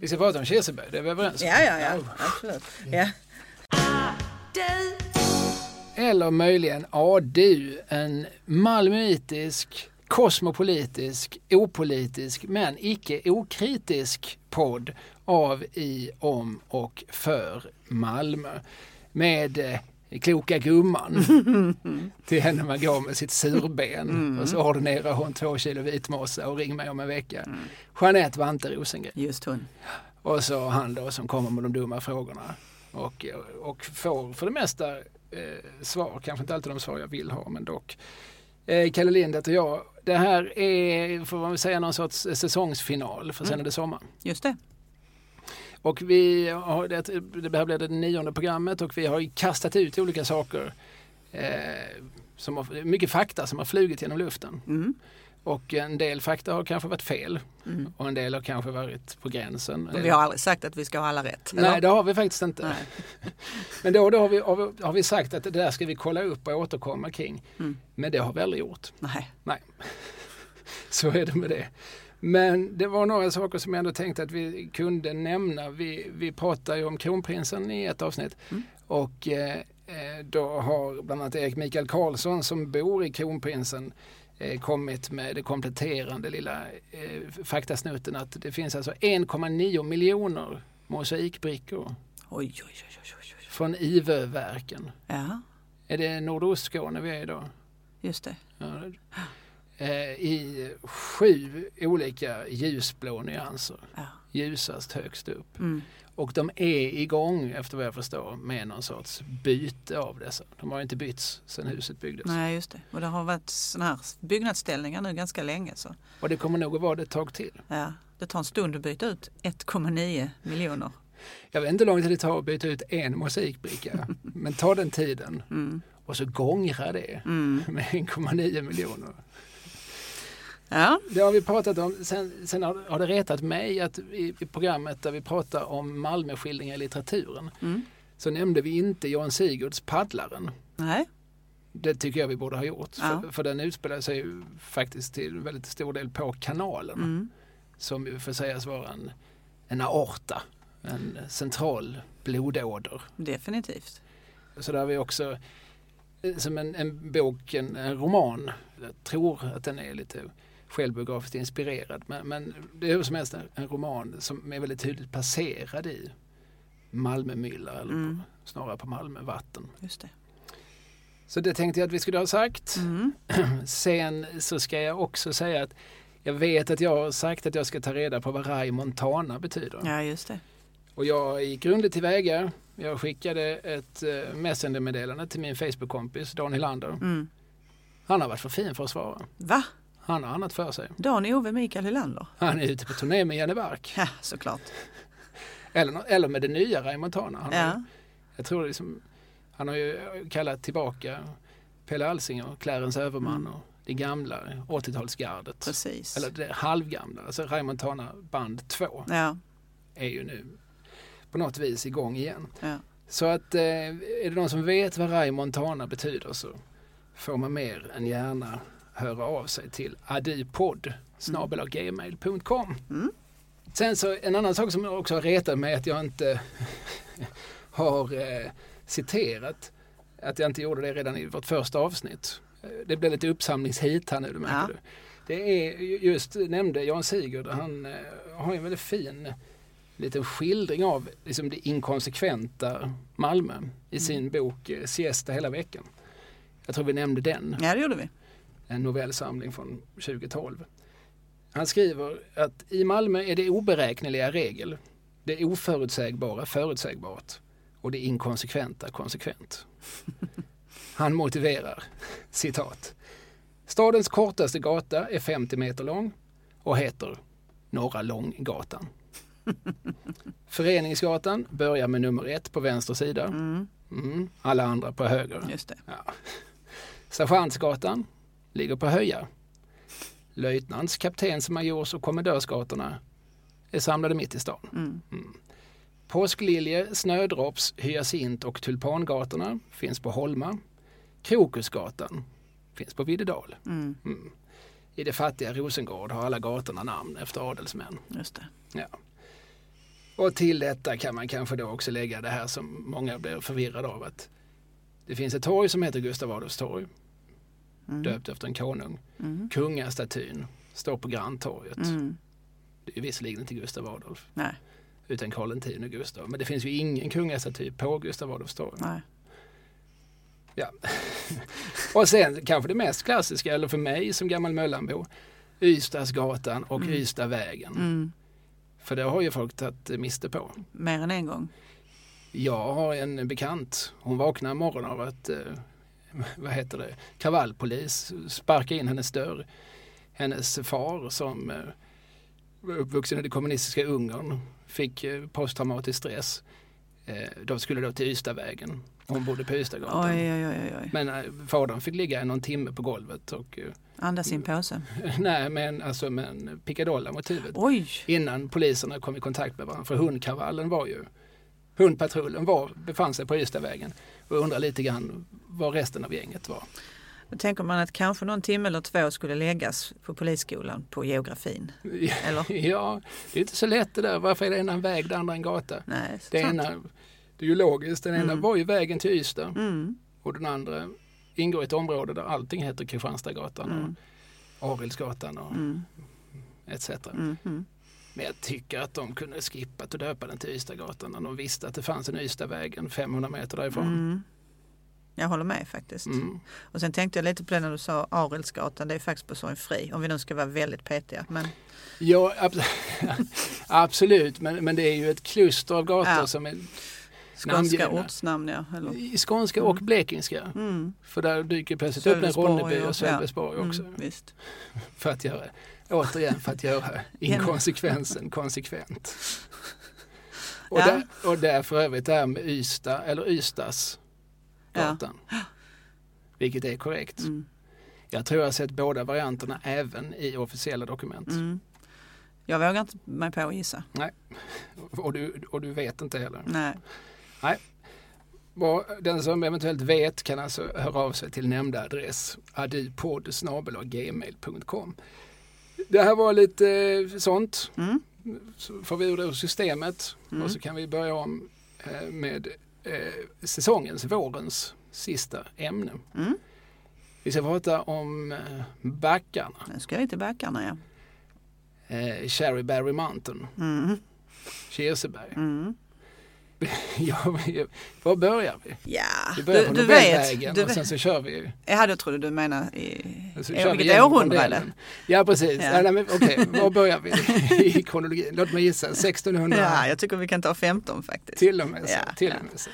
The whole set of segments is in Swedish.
Vi ska prata om Kirseberg, det är vi överens om? Ja, ja, ja, absolut. Ja. Eller möjligen ADU, en malmöitisk, kosmopolitisk, opolitisk men icke okritisk podd av, i, om och för Malmö. Med eh, kloka gumman till henne man går med sitt surben och så ordinerar hon två kilo vitmossa och ring mig om en vecka. Jeanette Vante Rosengren. Just hon. Och så han då som kommer med de dumma frågorna. Och, och får för det mesta eh, svar, kanske inte alltid de svar jag vill ha men dock. Eh, Kalle Lindet och jag, det här är, får man säga, någon sorts säsongsfinal för sen är det sommar. Just det. Och vi har, det, det här blir det nionde programmet och vi har kastat ut olika saker. Eh, som har, mycket fakta som har flugit genom luften. Mm. Och en del fakta har kanske varit fel Mm. och en del har kanske varit på gränsen. Och vi har aldrig sagt att vi ska ha alla rätt. Nej, eller? det har vi faktiskt inte. Nej. Men då, och då har, vi, har, vi, har vi sagt att det där ska vi kolla upp och återkomma kring. Mm. Men det har vi aldrig gjort. Nej. Nej, så är det med det. Men det var några saker som jag ändå tänkte att vi kunde nämna. Vi, vi pratade ju om kronprinsen i ett avsnitt. Mm. Och eh, eh, då har bland annat Erik Mikael Karlsson som bor i kronprinsen eh, kommit med det kompletterande lilla eh, faktasnutten att det finns alltså 1,9 miljoner mosaikbrickor Oj, oj, oj, oj, oj, från Ivöverken. Ja, Är det Nordostskåne vi är i då? just det. Ja, I sju olika ljusblå nyanser. Ja. Ljusast högst upp. Mm. Och de är igång efter vad jag förstår med någon sorts byte av dessa. De har inte bytts sedan huset byggdes. Nej, just det. Och det har varit såna här byggnadsställningar nu ganska länge. Så Och det kommer nog att vara det ett tag till. ja, det tar en stund att byta ut 1,9 miljoner. Jag vet inte hur lång tid det tar att byta ut en mosaikbricka. men ta den tiden Mm. och så gångra det Mm. med 1,9 miljoner. Ja, Det har vi pratat om. Sen, sen har, har det retat mig att i, i programmet där vi pratar om Malmöskildringar i litteraturen Mm. så nämnde vi inte Jan Sigurds Paddlaren. nej. Det tycker jag vi borde ha gjort. Ja. För, för den utspelar sig ju faktiskt till väldigt stor del på kanalen. Mm. Som ju får sägas vara en, en aorta. En central blodåder. Definitivt. Så där har vi också eh, som en, en bok, en, en roman. Jag tror att den är lite självbiografiskt inspirerad. Men, men det är hur som helst en, roman som är väldigt tydligt placerad i Malmömylla eller Mm. på, snarare på Malmö vatten. Just det. Så det tänkte jag att vi skulle ha sagt. Mm. Sen så ska jag också säga att jag vet att jag har sagt att jag ska ta reda på vad Rai Montana betyder. Ja, just det. Och jag gick grundligt tillväga. Jag skickade ett eh, messengermeddelande till min Facebook-kompis Dan Hylander. Mm. Han har varit för fin för att svara. Va? Han har annat för sig. Dan Ove Mikael Hylander? Han är ute på turné med Janne Bark. Ja, såklart. Eller, eller med det nya Ray Montana. Han, har, Ja. jag tror liksom, han har ju kallat tillbaka Pelle Alsinger, Clarence Överman Mm. och det gamla 80-talsgardet. Precis. Eller det halvgamla. Alltså Ray Montana band 2 Ja, är ju nu på något vis igång igen. ja. Så att eh, är det någon som vet vad Ray Montana betyder så får man mer än gärna höra av sig till adipod gmail.com. Mm. Sen så en annan sak som också har retat mig att jag inte har eh, citerat att jag inte gjorde det redan i vårt första avsnitt. Eh, Det blev lite uppsamlingshit här nu, det märker Ja. du. Det är ju- just, nämnde Jan Sigurd, han eh, har en väldigt fin liten skildring av liksom det inkonsekventa Malmö i sin bok eh, Siesta hela veckan. Jag tror vi nämnde den, ja det gjorde vi. En novellsamling från 2012. Han skriver att i Malmö är det oberäkneliga regel, det oförutsägbara förutsägbart och det inkonsekventa konsekvent. Han motiverar, citat. Stadens kortaste gata är 50 meter lång och heter Norra Långgatan. Föreningsgatan börjar med nummer ett på vänster sida. Mm. Mm, alla andra på höger. Just det. Ja. Sergeantsgatan ligger på höja. Löjtnants, kaptens, majors och kommendörsgatorna är samlade mitt i stan. Mm. Påsklilje, snödropps, hyacint och tulpangatorna finns på Holma. Krokusgatan finns på Viddedal. Mm. Mm. I det fattiga Rosengård har alla gatorna namn efter adelsmän. Just det. Ja. Och till detta kan man kanske då också lägga det här som många blir förvirrade av att det finns ett torg som heter Gustav Adolfs torg, Mm. döpt efter en konung. Mm. Kungastatyn står på Granntorget. Mm. Det är visserligen inte Gustav Adolf Nej, utan Karl X och Gustav. Men det finns ju ingen kungastaty på Gustav Adolfs torg. nej. Ja. och sen kanske det mest klassiska, eller för mig som gammal Möllanbo, Ystadsgatan och Mm. Ystadvägen. Mm. För det har ju folk tagit miste på. Mer än en gång. Jag har en bekant, hon vaknar en morgon av att, eh, vad heter det, kravallpolis sparkar in hennes dörr. Hennes far som eh, var uppvuxen i det kommunistiska Ungern fick eh, posttraumatisk stress. Eh, de skulle då till Ystadvägen. Hon bodde på Ystadgatan. Oj, oj, oj. Men eh, fadern fick ligga någon timme på golvet och eh, Andas in påse. nej, men alltså med en pickadolla mot huvudet Oj! innan poliserna kom i kontakt med varandra. För hundkravallen var ju, hundpatrullen var, befann sig på Ystadvägen och undrar lite grann vad resten av gänget var. Då tänker man att kanske någon timme eller två skulle läggas på polisskolan på geografin. Eller? Ja, det är inte så lätt det där. Varför är det ena en väg, det andra en gata? Nej, Det sant. ena, det är ju logiskt, den ena Mm. var ju vägen till Ystad Mm, och den andra ingår i ett område där allting heter Kristianstadsgatan mm, och Arildsgatan och mm, etc. mm. Men jag tycker att de kunde skippat och döpa den till Ystadgatan när de visste att det fanns en Ystadvägen 500 meter därifrån. Mm. Jag håller med faktiskt. Mm. Och sen tänkte jag lite på det när du sa Arildsgatan, det är faktiskt på Sorgenfri. Om vi nu ska vara väldigt petiga. Men Ja, ab- absolut, men, men det är ju ett kluster av gator Ja. som är skånska ortsnamn ja. Eller? skånska och Mm. blekingska. Mm. För där dyker plötsligt upp en Ronneby och- och Sölvesborg också. Mm, visst. För att göra, återigen för att göra inkonsekvensen konsekvent. Och, Ja. där, och där för övrigt det här med Ystad, eller Ystads gatan. Vilket är korrekt. Mm. Jag tror jag sett båda varianterna även i officiella dokument. Mm. Jag vågar inte mig på att gissa. Och, du, och du vet inte heller. Nej. Vad Den som eventuellt vet kan alltså höra av sig till nämnda adress adupodd.gmail.com Det här var lite eh, sånt. Mm. Så får vi ur det systemet Mm. och så kan vi börja om eh, med eh, säsongens, vårens sista ämne. Mm. Vi ska prata om backarna, Nu ska vi till backarna ja. eh, Cherryberry Mountain, Mm. Kirseberg. Mm. ja, var börjar vi? Ja, Vi börjar du, på du Nobelvägen vet. Du och sen så kör vi Ja, då trodde du menar i, Så vilket århundrade? Ja precis. Ja. Ja. Okej, var börjar vi i kronologin? Låt mig gissa, 1600 Ja, jag tycker vi kan ta 15 faktiskt. till och med så. Ja, till och med så.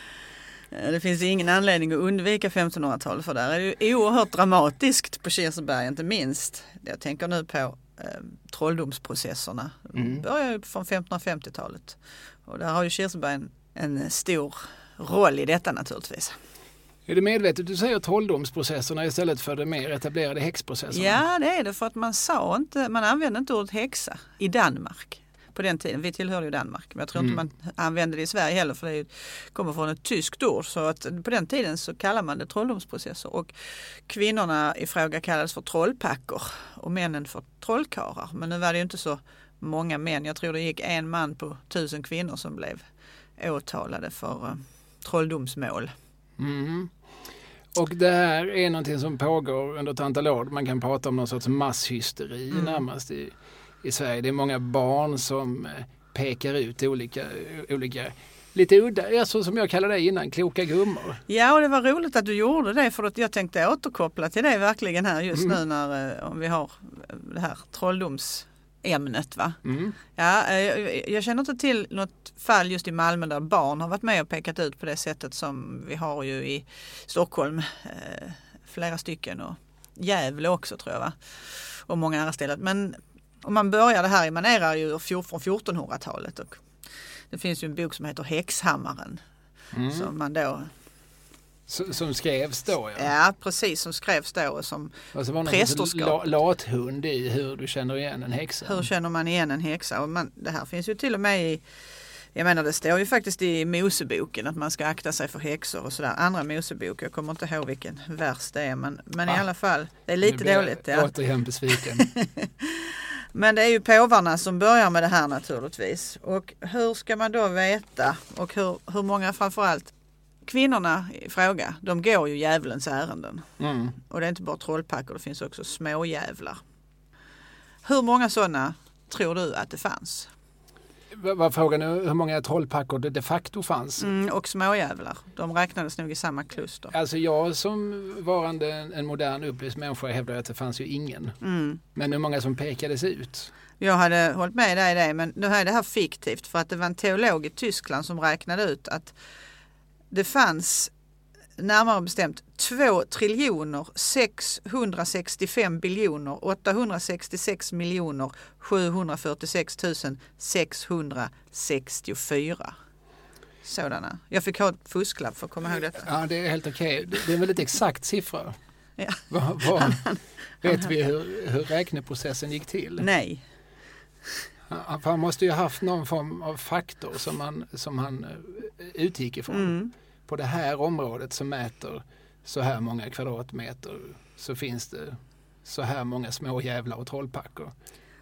Det finns ingen anledning att undvika 1500-talet för där är det ju oerhört dramatiskt på Kirseberg inte minst. Jag tänker nu på eh, trolldomsprocesserna. Mm. börjar ju från 1550-talet. Och där har ju Kirseberg en, en stor roll i detta naturligtvis. Är det medvetet du säger trolldomsprocesserna istället för de mer etablerade häxprocesserna? Ja det är det för att man sa inte, man använde inte ordet häxa i Danmark på den tiden. Vi tillhörde ju Danmark men jag tror inte Mm. man använde det i Sverige heller för det kommer från ett tyskt ord. Så att på den tiden så kallar man det trolldomsprocesser och kvinnorna i fråga kallades för trollpackor och männen för trollkarlar. Men nu var det ju inte så många män. Jag tror det gick en man på tusen kvinnor som blev åtalade för eh, trolldomsmål. Mm. Och det här är någonting som pågår under ett antal år. Man kan prata om någon sorts masshysteri Mm. närmast i, i Sverige. Det är många barn som eh, pekar ut olika, olika lite udda, ja, så som jag kallade det innan, kloka gummor. Ja, och det var roligt att du gjorde det för att jag tänkte återkoppla till det verkligen här just Mm. nu när eh, om vi har det här trolldomsämnet. Va? Mm. Ja, eh, jag, jag känner inte till något fall just i Malmö där barn har varit med och pekat ut på det sättet som vi har ju i Stockholm. Eh, flera stycken och Gävle också tror jag. Va? Och många andra ställen. Men om man börjar det här emanerar ju från 1400-talet. Och det finns ju en bok som heter Häxhammaren. Mm. Som man då Som skrevs då ja. Ja, precis som skrevs då. och Som, Och så var la, lathund i hur du känner igen en häxa. hur känner man igen en häxa? Och man, det här finns ju till och med i jag menar det står ju faktiskt i Moseboken att man ska akta sig för häxor och sådär. Andra Mosebok, jag kommer inte ihåg vilken vers det är men, men i Ah. alla fall, det är Nu lite jag dåligt. Ja. Återigen besviken. Men det är ju påvarna som börjar med det här naturligtvis. Och hur ska man då veta och hur, hur många framförallt kvinnorna i fråga, de går ju djävulens ärenden. Mm. Och det är inte bara trollpackor, det finns också småjävlar. Hur många sådana tror du att det fanns? Vad var frågan hur många trollpackor det de facto fanns? Mm, och småjävlar, de räknades nog i samma kluster. Alltså jag som varande en, en modern upplyst människa hävdar att det fanns ju ingen. Mm. Men hur många som pekades ut? Jag hade hållit med dig i det, men nu är det här fiktivt för att det var en teolog i Tyskland som räknade ut att det fanns närmare bestämt 2 triljoner 665 biljoner 866 miljoner 746 664 sådana. Jag fick ha ett fusklapp för att komma ihåg detta. Ja, det är helt okej. Det, det är en väldigt exakt siffra. Ja. Vad, vad, vet vi hur, hur räkneprocessen gick till? Nej. Han måste ju haft någon form av faktor som han, som han eh, utgick ifrån. Mm. På det här området som mäter så här många kvadratmeter så finns det så här många små jävlar och trollpackor.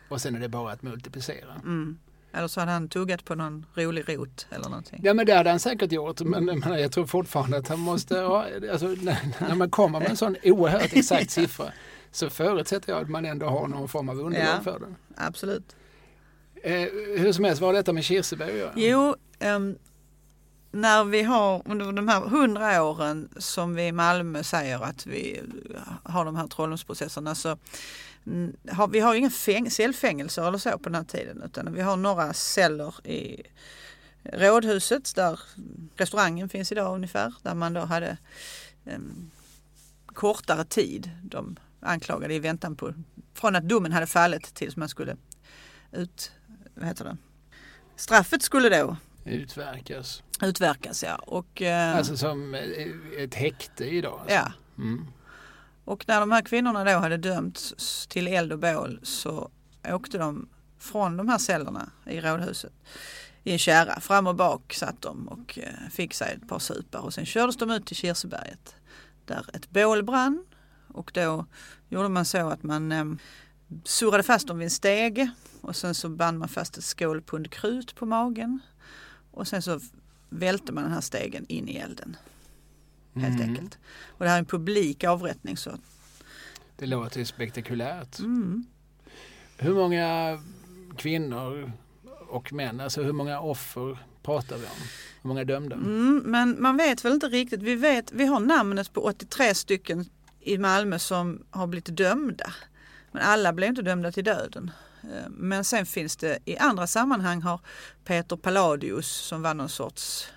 Och sen är det bara att multiplicera. Mm. Eller så hade han tuggat på någon rolig rot eller någonting. Ja men det hade han säkert gjort men, men jag tror fortfarande att han måste, ha- alltså, när, när man kommer med en sån oerhört exakt siffra så förutsätter jag att man ändå har någon form av underlag Ja. för den. Absolut. Eh, hur som helst, vad har detta med Kirseberg att göra? Jo, ehm, när vi har under de här hundra åren som vi i Malmö säger att vi har de här trolldomsprocesserna så har, vi har ju inga fäng- cellfängelser eller så på den här tiden utan vi har några celler i Rådhuset där restaurangen finns idag ungefär där man då hade em, kortare tid de anklagade i väntan på från att domen hade fallit tills man skulle ut, vad heter det? Straffet skulle då Utverkas. utverkas ja. Och, eh, Alltså som eh, ett häkte idag. Alltså. ja. Mm. och när de här kvinnorna då hade dömts till eld och bål så åkte de från de här cellerna i rådhuset i en kärra. Fram och bak satt de och eh, fick sig ett par supar och sen kördes de ut till Kirseberget där ett bål brann och då gjorde man så att man eh, surrade fast dem vid en stege och sen så band man fast ett skålpund krut på magen och sen så välte man den här stegen in i elden helt Mm. enkelt. Och det här är en publik avrättning så Det låter spektakulärt. mm, Hur många kvinnor och män, alltså hur många offer pratar vi om? Hur många dömda? Mm, men man vet väl inte riktigt. Vi, vet, vi har namnet på 83 stycken i Malmö som har blivit dömda. Men alla blev inte dömda till döden. Eh, men sen finns det i andra sammanhang har Peter Palladius som var någon sorts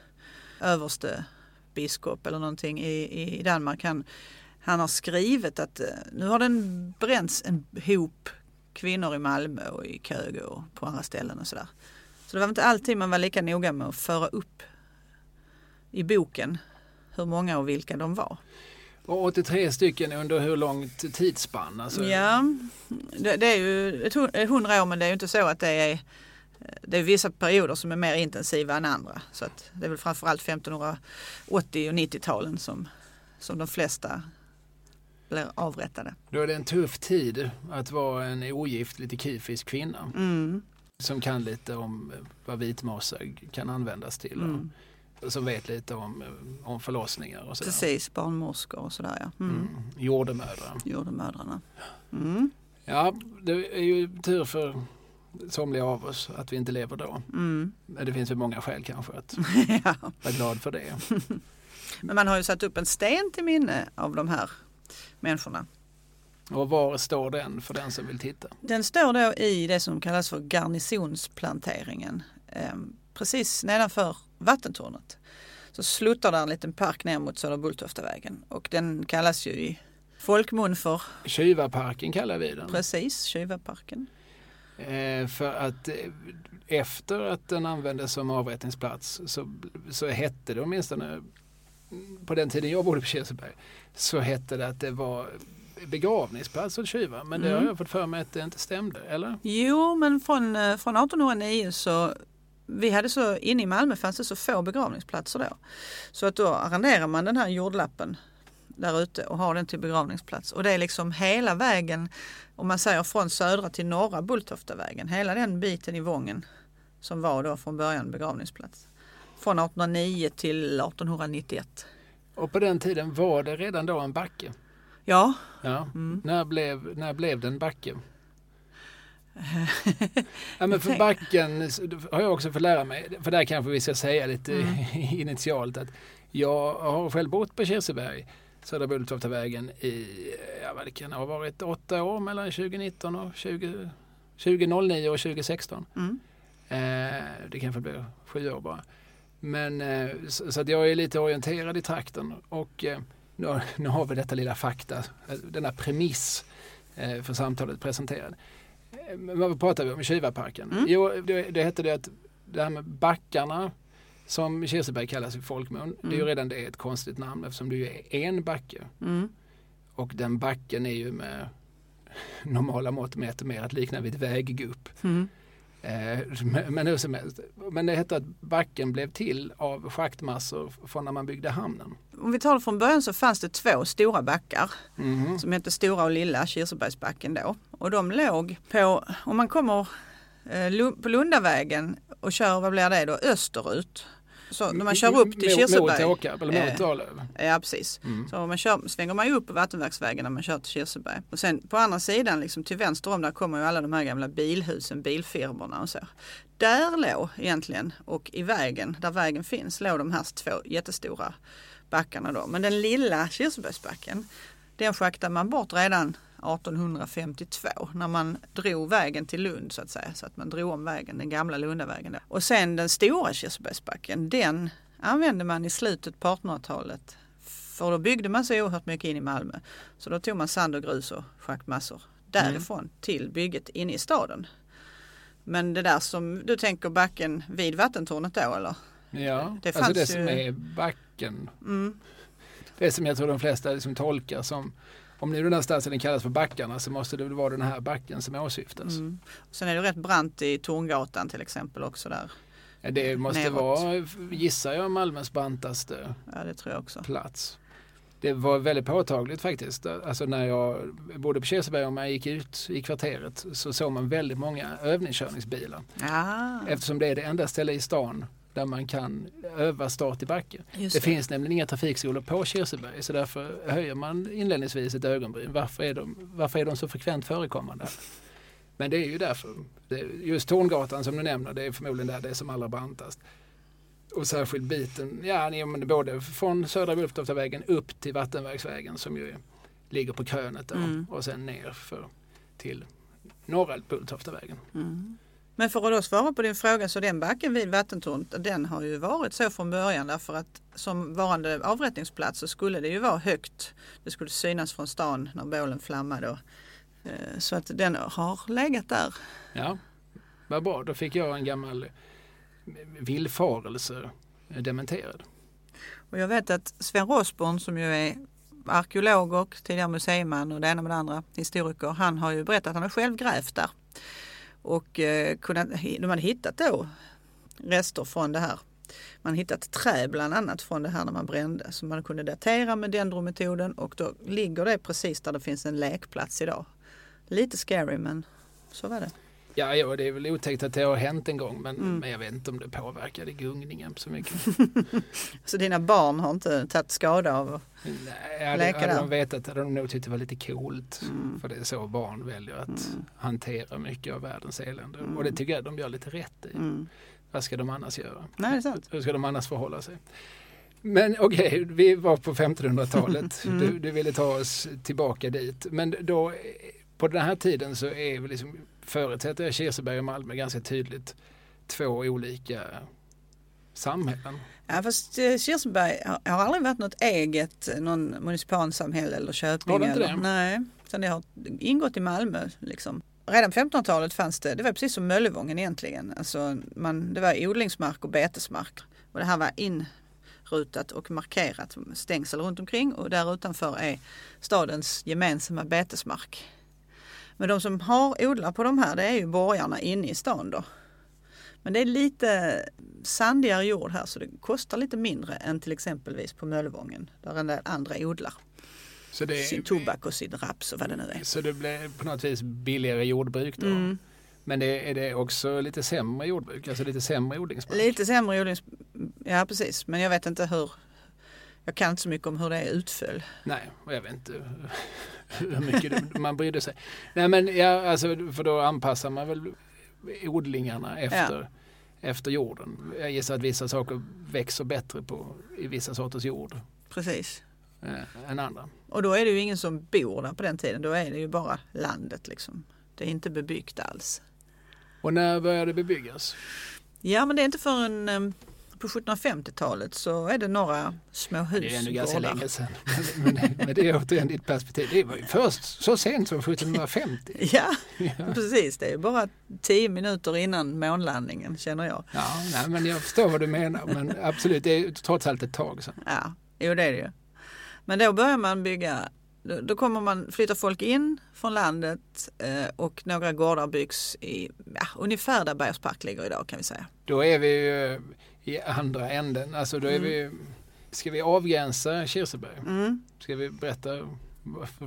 överste biskop eller någonting i, i Danmark. Han, han har skrivit att eh, nu har den bränts en hop kvinnor i Malmö och i Köge och på andra ställen och sådär. Så det var inte alltid man var lika noga med att föra upp i boken hur många och vilka de var. Och 83 stycken under hur långt tidsspann? Alltså, Ja, det, det är ju ett hu- ett hundra år men det är ju inte så att det är det är vissa perioder som är mer intensiva än andra. Så att det är väl framförallt 1580 och 90-talen som, som de flesta blir avrättade. Då är det en tuff tid att vara en ogift, lite kifisk kvinna Mm, som kan lite om vad vitmossa kan användas till mm. Som vet lite om, om förlossningar och sådär. Precis, barnmorskor och sådär ja. Mm. Mm. Jordemödrar. Jordemödrarna. Mm. Ja, det är ju tur för somliga av oss att vi inte lever då. Mm. Men det finns väl många skäl kanske att ja. vara glad för det. Men man har ju satt upp en sten till minne av de här människorna. Och var står den för den som vill titta? Den står då i det som kallas för garnisonsplanteringen. Eh, precis nedanför vattentornet. Så sluttar där en liten park ner mot Södra Bulltoftavägen. Och den kallas ju i folkmun för Tjuvaparken kallar vi den. precis Tjuvaparken. Eh, för att eh, efter att den användes som avrättningsplats så, så hette det åtminstone mm, på den tiden jag bodde på Kirseberg så hette det att det var begravningsplats åt tjuvar. Men det har Mm. jag fått för mig att det inte stämde, eller? Jo, men från, eh, från 1809 så vi hade så, inne i Malmö fanns det så få begravningsplatser då. Så att då arrenderar man den här jordlappen där ute och har den till begravningsplats. Och det är liksom hela vägen, om man säger från södra till norra Bulltoftavägen, hela den biten i Vången som var då från början begravningsplats. Från 1809 till 1891. Och på den tiden var det redan då en backe? Ja. ja. Mm. När, blev, när blev det en backe? ja, men för backen har jag också fått lära mig, för där kanske vi ska säga lite mm. initialt att jag har själv bott på Kirseberg, Södra Bulltoftavägen i, ja vad det kan ha varit, åtta år mellan 2019 och 20, 2009 och 2016. Mm. Eh, det kanske blir sju år bara. Men eh, så, så, att jag är lite orienterad i trakten och eh, nu, nu, har vi detta lilla fakta, eh, denna premiss eh, för samtalet presenterad. Vad pratar vi om? Kivaparken? Mm. Jo, det, det hette det att det här med backarna som Kirseberg kallas i folkmun, mm. det är ju mm. redan det ett konstigt namn eftersom det är en backe. Mm. Och den backen är ju med normala mått mätt mer att likna vid ett väggupp. Mm. Eh, men hur som helst. Men det hette att backen blev till av schaktmassor från när man byggde hamnen. Om vi tar det från början så fanns det två stora backar mm. som hette Stora och Lilla, Kirsebergsbacken då. Och de låg på, om man kommer eh, på Lundavägen och kör, vad blir det då, österut så när man kör upp till Kirseberg. Mot Åkarp eller mot? Eh, ja precis. Mm. Så man kör, svänger man ju upp på Vattenverksvägen när man kör till Kirseberg. Och sen på andra sidan liksom till vänster om där kommer ju alla de här gamla bilhusen, bilfirmorna och så. Där låg egentligen och i vägen, där vägen finns, låg de här två jättestora backarna då. Men den lilla Kirsebergsbacken den schaktade man bort redan 1852 när man drog vägen till Lund så att säga. Så att man drog om vägen, den gamla Lundavägen. Och sen den stora Kirsebergsbacken, den använde man i slutet på 1800-talet. För då byggde man så oerhört mycket in i Malmö. Så då tog man sand och grus och schaktmassor därifrån mm. till bygget inne i staden. Men det där som du tänker backen vid vattentornet då eller? Ja, det, alltså det ju... som är backen. Mm. Det som jag tror de flesta liksom tolkar som om nu den här stadsdelen kallas för backarna så måste det väl vara den här backen som åsyftas. Mm. Sen är det rätt brant i Torngatan till exempel också där. Ja, det måste neråt. vara, gissar jag, Malmös brantaste ja, det tror jag också. plats. Det var väldigt påtagligt faktiskt. Alltså när jag bodde på Kirseberg och man gick ut i kvarteret så såg man väldigt många övningskörningsbilar. Ah. Eftersom det är det enda stället i stan där man kan öva start i backe. Det. det. finns nämligen inga trafikskolor på Kirseberg så därför höjer man inledningsvis ett ögonbryn. Varför är de, varför är de så frekvent förekommande? Men det är ju därför. Just Torngatan som du nämner, det är förmodligen där det är som allra brantast. Och särskilt biten, ja men både från Södra Bulltoftavägen upp till Vattenverksvägen som ju ligger på krönet där mm. och sen ner för, till norra Bulltoftavägen. Mm. Men för att då svara på din fråga så den backen vid vattentornet den har ju varit så från början därför att som varande avrättningsplats så skulle det ju vara högt. Det skulle synas från stan när bålen flammade. Eh, så att den har legat där. Ja, vad bra. Då fick jag en gammal villfarelse dementerad. Och jag vet att Sven Rosborn som ju är arkeolog och tidigare museiman och det ena med det andra, historiker, han har ju berättat att han har själv grävt där. Och eh, kunnat, de hade hittat då rester från det här. Man hittat trä bland annat från det här när man brände. Så man kunde datera med dendrometoden och då ligger det precis där det finns en lekplats idag. Lite scary men så var det. Ja, ja, det är väl otäckt att det har hänt en gång men, mm. men jag vet inte om det påverkade gungningen så mycket. så dina barn har inte tagit skada av att Nej, hade, leka hade de vetat hade de nog tyckt det var lite coolt. Mm. För det är så barn väljer att mm. hantera mycket av världens elände. Och det mm. tycker jag de gör lite rätt i. Mm. Vad ska de annars göra? Nej, det är sant. Hur ska de annars förhålla sig? Men okej, okay, vi var på 1500-talet. Mm. Du, du, ville ta oss tillbaka dit. Men då, på den här tiden så är vi liksom förutsätter jag Kirseberg och Malmö ganska tydligt två olika samhällen. Ja fast eh, Kirseberg har aldrig varit något eget, någon municipalsamhälle eller köping. Har det inte det? Nej, utan det har ingått i Malmö liksom. Redan på 1500-talet fanns det, det var precis som Möllevången egentligen. Alltså man, det var odlingsmark och betesmark. Och det här var inrutat och markerat stängsel runt omkring och där utanför är stadens gemensamma betesmark. Men de som har odlar på de här det är ju borgarna inne i stan då. Men det är lite sandigare jord här så det kostar lite mindre än till exempelvis på Möllevången där en del andra odlar. Så det, sin tobak och sin raps och vad det nu är. så det blir på något vis billigare jordbruk då? Mm. Men det, är det också lite sämre jordbruk, alltså lite sämre odlingsmark? Lite sämre odlings... Ja precis, men jag vet inte hur... Jag kan inte så mycket om hur det utföll. Nej, och jag vet inte hur mycket man brydde sig. Nej men ja, alltså, för då anpassar man väl odlingarna efter, efter jorden. Jag gissar att vissa saker växer bättre på, i vissa sorters jord Precis. eh, än andra. Och då är det ju ingen som bor där på den tiden. Då är det ju bara landet liksom. Det är inte bebyggt alls. Och när började det bebyggas? Ja men det är inte förrän eh, på 1750-talet så är det några små hus. Det är ändå ganska länge sedan. Men, men, det är återigen ditt perspektiv. Det var ju först så sent som 1750. Ja, Ja, precis. Det är bara tio minuter innan månlandningen känner jag. ja nej, men jag förstår vad du menar. Men absolut, det är trots allt ett tag sedan. Ja, jo det är det ju. Men då börjar man bygga, då, då kommer man flytta folk in från landet eh, och några gårdar byggs i ja, ungefär där Bergspark ligger idag kan vi säga. Då är vi ju i andra änden. Alltså då är Mm. vi, ska vi avgränsa Kirseberg? Mm, Ska vi berätta,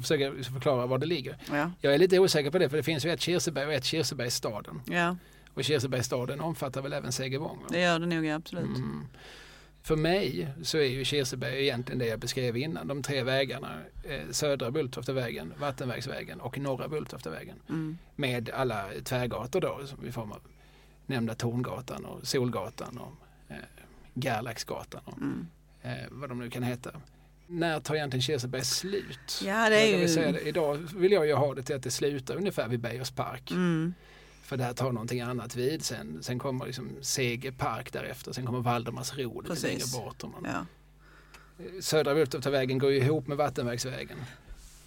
försöka förklara var det ligger? ja, Jag är lite osäker på det för det finns ju ett Kirseberg och ett Kirsebergsstaden. ja, Och Kirsebergsstaden omfattar väl även Segervång? va? det gör det nog ja, absolut. Mm. För mig så är ju Kirseberg egentligen det jag beskrev innan. De tre vägarna. Eh, södra Bulltoftavägen, Vattenverksvägen och norra Bulltoftavägen. Mm, Med alla tvärgator då som i form av nämnda Torngatan och Solgatan och Gerlaxgatan och mm. eh, vad de nu kan heta. När tar egentligen Kirseberg slut? Ja, det är säga ju... det. Idag vill jag ju ha det till att det slutar ungefär vid Beijer park. Mm, För där tar någonting annat vid. Sen, sen kommer liksom Seger park därefter. Sen kommer Valdemarsro lite längre bort. Om man, ja, Södra Bulltoftavägen går ju ihop med Vattenverksvägen.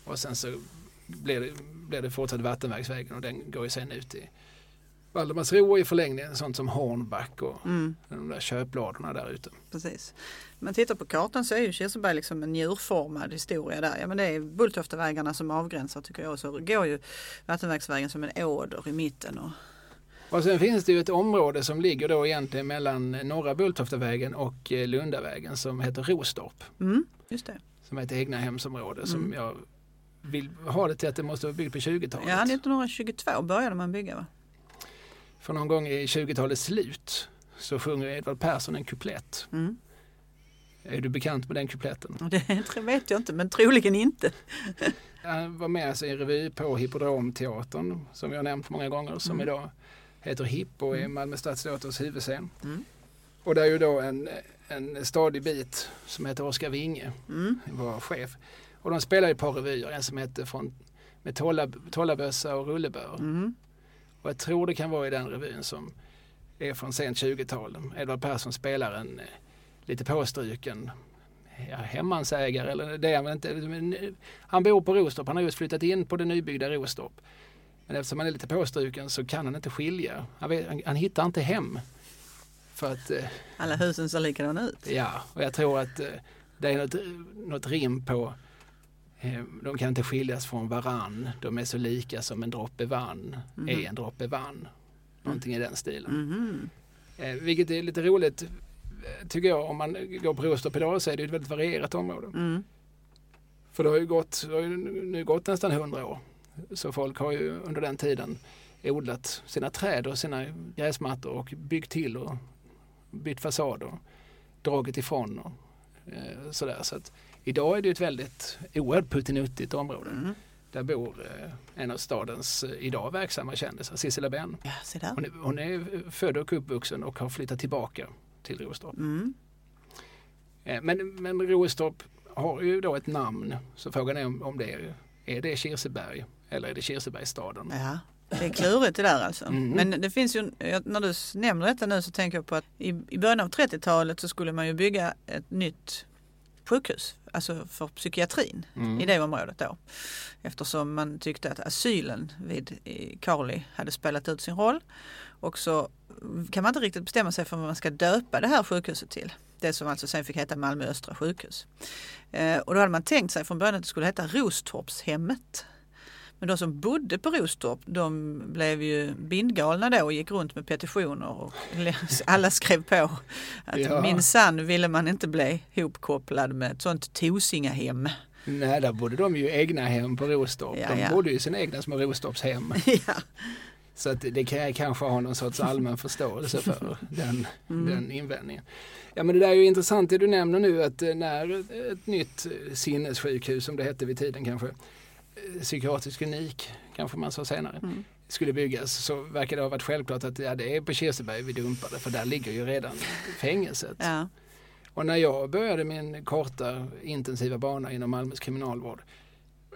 Och sen så blir det, blir det fortsatt Vattenverksvägen och den går ju sen ut i Valdemarsro och i förlängningen sånt som Hornback och mm, de där köpladorna där ute. precis. Men tittar på kartan så är ju Kirseberg liksom en njurformad historia där. Ja, men det är Bulltoftavägarna som avgränsar tycker jag. Och så går ju Vattenverksvägen som en åder i mitten. Och, Och sen finns det ju ett område som ligger då egentligen mellan norra Bulltoftavägen och eh, Lundavägen som heter Rostorp. mm, just det. Som är ett egna hemsområde som Mm. jag vill ha det till att det måste vara byggt på 20-talet. Ja, 1922 började man bygga va? För någon gång i 20-talets slut så sjunger Edvard Persson en kuplett. Mm. Är du bekant med den kupletten? Det vet jag inte, men troligen inte. Han var med alltså i en revy på Hippodromteatern som jag nämnt många gånger som Mm. idag heter Hipp och är Mm. Malmö Stadsteaters huvudscen. Mm. Och där är ju då en, en stadig bit som heter Oskar Winge Mm. var chef. Och de spelade ett par revyer, en som hette från, med tolla- Tollabössa och Rullebör. Mm. Och jag tror det kan vara i den revyn som är från sent 20-tal. Edvard Persson spelar en eh, lite påstruken ja, hemmansägare. Eller det är han inte. Men, eh, han bor på Rostorp, han har just flyttat in på det nybyggda Rostorp. Men eftersom han är lite påstruken så kan han inte skilja. Han, vet, han, han hittar inte hem. För att, eh, Alla husen ser likadana ut. ja, och jag tror att eh, det är något, något rim på de kan inte skiljas från varann. De är så lika som en droppe vann Mhm. är en droppe vann. Någonting i den stilen. Mhm. Eh, vilket är lite roligt eh, tycker jag. Om man går på Rostorp idag så är det ett väldigt varierat område. Mm. För det har ju gått, har ju nu gått nästan hundra år. Så folk har ju under den tiden odlat sina träd och sina gräsmattor och byggt till och bytt fasad och dragit ifrån och eh, sådär. Så att idag är det ett väldigt oerhört puttinuttigt område. Mm. Där bor eh, en av stadens eh, idag verksamma kändisar, Sissela Benn. Ja. Hon är, hon är född och uppvuxen och har flyttat tillbaka till Rostorp. Mm. Eh, Men, men Rostorp har ju då ett namn så frågan är om, om det är, är det Kirseberg eller är det Kirsebergsstaden? Ja, det är klurigt det där alltså. Mm. Men det finns ju, när du nämner detta nu så tänker jag på att i, i början av 30-talet så skulle man ju bygga ett nytt sjukhus, alltså för psykiatrin Mm. i det området då. Eftersom man tyckte att asylen vid i Karli hade spelat ut sin roll. Och så kan man inte riktigt bestämma sig för vad man ska döpa det här sjukhuset till. Det som alltså sen fick heta Malmö Östra sjukhus. Eh, och då hade man tänkt sig från början att det skulle heta Rostorpshemmet. Men de som bodde på Rostorp de blev ju bindgalna då och gick runt med petitioner och alla skrev på att Ja. minsann ville man inte bli hopkopplad med ett sånt Tosingahem. Nej, där bodde de ju egna hem på Rostorp. Ja, de ja. bodde ju sina egna små Rostorpshem. ja. Så att det kan jag kanske ha någon sorts allmän förståelse för, den, Mm. den invändningen. Ja men det där är ju intressant det du nämner nu att eh, när ett nytt sinnessjukhus som det hette vid tiden kanske, psykiatrisk klinik kanske man sa senare, Mm. skulle byggas så verkar det ha varit självklart att ja, det är på Kirseberg vi dumpade för där ligger ju redan fängelset. ja. Och när jag började min korta intensiva bana inom Malmös kriminalvård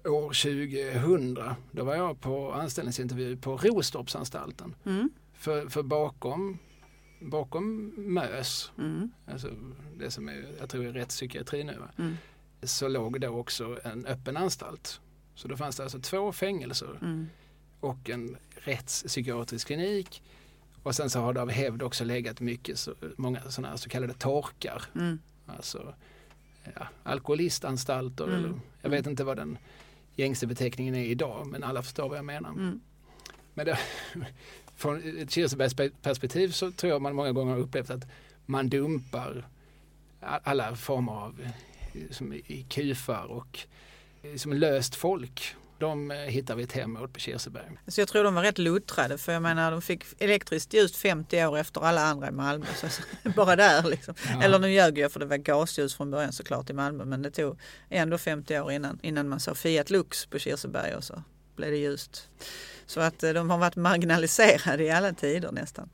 år 2000 då var jag på anställningsintervju på Rostorpsanstalten. Mm. För, för bakom, bakom MÖS, Mm. alltså det som är, jag tror är rättspsykiatri nu, Mm. så låg det också en öppen anstalt. Så då fanns det alltså två fängelser Mm. och en rättspsykiatrisk klinik. Och sen så har det av hävd också legat mycket, så, många sådana här så kallade torkar. Mm. Alltså ja, alkoholistanstalter Mm. eller jag vet inte vad den gängse beteckningen är idag men alla förstår vad jag menar. Mm. Men det, från ett Kirsebergsperspektiv så tror jag man många gånger har upplevt att man dumpar alla former av eh, som i- kufar och som löst folk. De eh, hittar vi ett hem åt på Kirseberg. Så jag tror de var rätt luttrade för jag menar de fick elektriskt ljus 50 år efter alla andra i Malmö. Så, bara där liksom. Ja. Eller nu ljög jag för det var gasljus från början såklart i Malmö men det tog ändå 50 år innan, innan man såg Fiat Lux på Kirseberg och så blev det ljust. Så att eh, de har varit marginaliserade i alla tider nästan.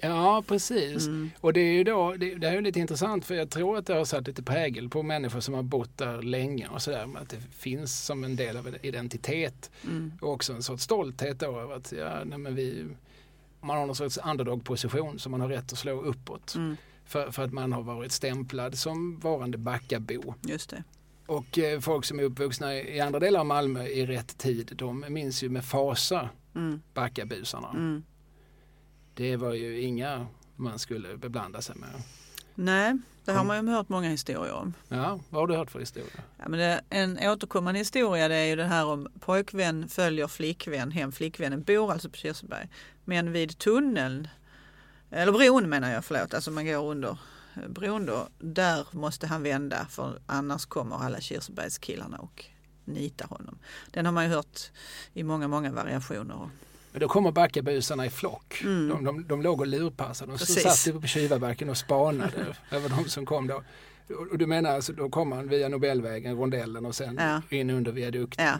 Ja, precis. Mm. Och det är ju då, det, det här är lite intressant för jag tror att det har satt lite prägel på människor som har bott där länge och sådär. Att det finns som en del av en identitet Mm. och också en sorts stolthet då över att ja, nej, men vi, man har någon sorts underdog-position som man har rätt att slå uppåt. Mm. För, för att man har varit stämplad som varande Backabo. Just det. Och eh, folk som är uppvuxna i i andra delar av Malmö i rätt tid, de minns ju med fasa Mm. Backabusarna. Mm. Det var ju inga man skulle beblanda sig med. Nej, det har man ju hört många historier om. Ja, vad har du hört för historia? Ja, men det, en återkommande historia det är ju det här om pojkvän följer flickvän hem. Flickvännen bor alltså på Kirseberg. Men vid tunneln, eller bron menar jag, förlåt, alltså man går under eh, bron då. Där måste han vända för annars kommer alla Kirsebergskillarna och nita honom. Den har man ju hört i många, många variationer. Men då kommer Backabusarna i flock. Mm. De, de, de låg och lurpassade. De satt på Tjuvabacken och spanade över de som kom då. Och du menar alltså, då kommer man via Nobelvägen, rondellen och sen Ja. in under viadukten. Ja,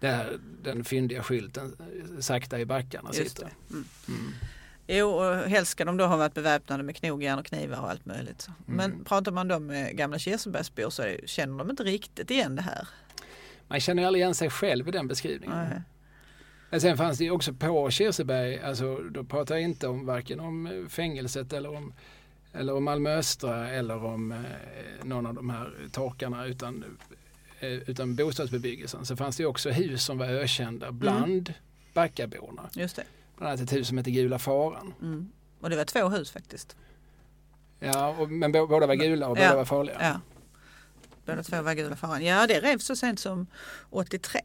Där den fyndiga skylten eh, sakta i backarna just sitter. det. Mm. Mm. Jo, och helst ska de då ha varit beväpnade med knogjärn och knivar och allt möjligt. Men Mm. pratar man då med gamla Kirsebergsbor så känner de inte riktigt igen det här. Man känner aldrig igen sig själv i den beskrivningen. Nej. Men sen fanns det också på Kirseberg, alltså, då pratar jag inte om varken om eh, fängelset eller om, eller om Malmö Östra eller om eh, någon av de här torkarna utan, eh, utan bostadsbebyggelsen. Så fanns det också hus som var ökända bland Backaborna. Just det. Bland annat ett hus som heter Gula Faran. Mm. Och det var två hus faktiskt. Ja, och, men bå- båda var gula och båda Ja, var farliga. Ja. Båda två var gula faran. Ja, det revs så sent som 83.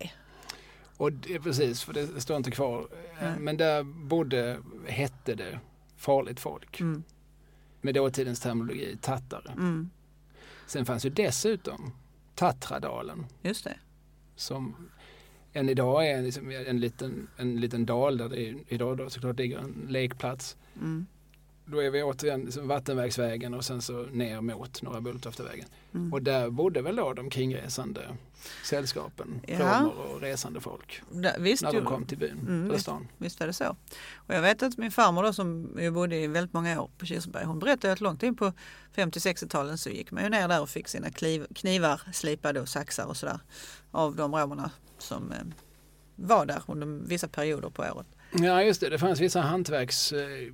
Och det, precis, för det står inte kvar. Nej. Men där bodde, hette det, farligt folk. Mm. Med dåtidens terminologi, tattare. Mm. Sen fanns ju dessutom Tatradalen Just det. som än idag är en, liksom en, liten, en liten dal där det är, idag då såklart ligger en lekplats. Mm. Då är vi återigen liksom Vattenvägsvägen och sen så ner mot Norra Bulltoftavägen. Mm. Och där bodde väl då de kringresande sällskapen, Ja. romer och resande folk. Där, visst, När de kom till byn Mm, eller visst. stan. visst var det så. Och jag vet att min farmor då, som ju bodde i väldigt många år på Kirseberg, hon berättade att långt in på 50-60-talen så gick man ju ner där och fick sina kliv, knivar slipade och saxar och sådär av de romerna som eh, var där under vissa perioder på året. Ja just det, det fanns vissa hantverks eh,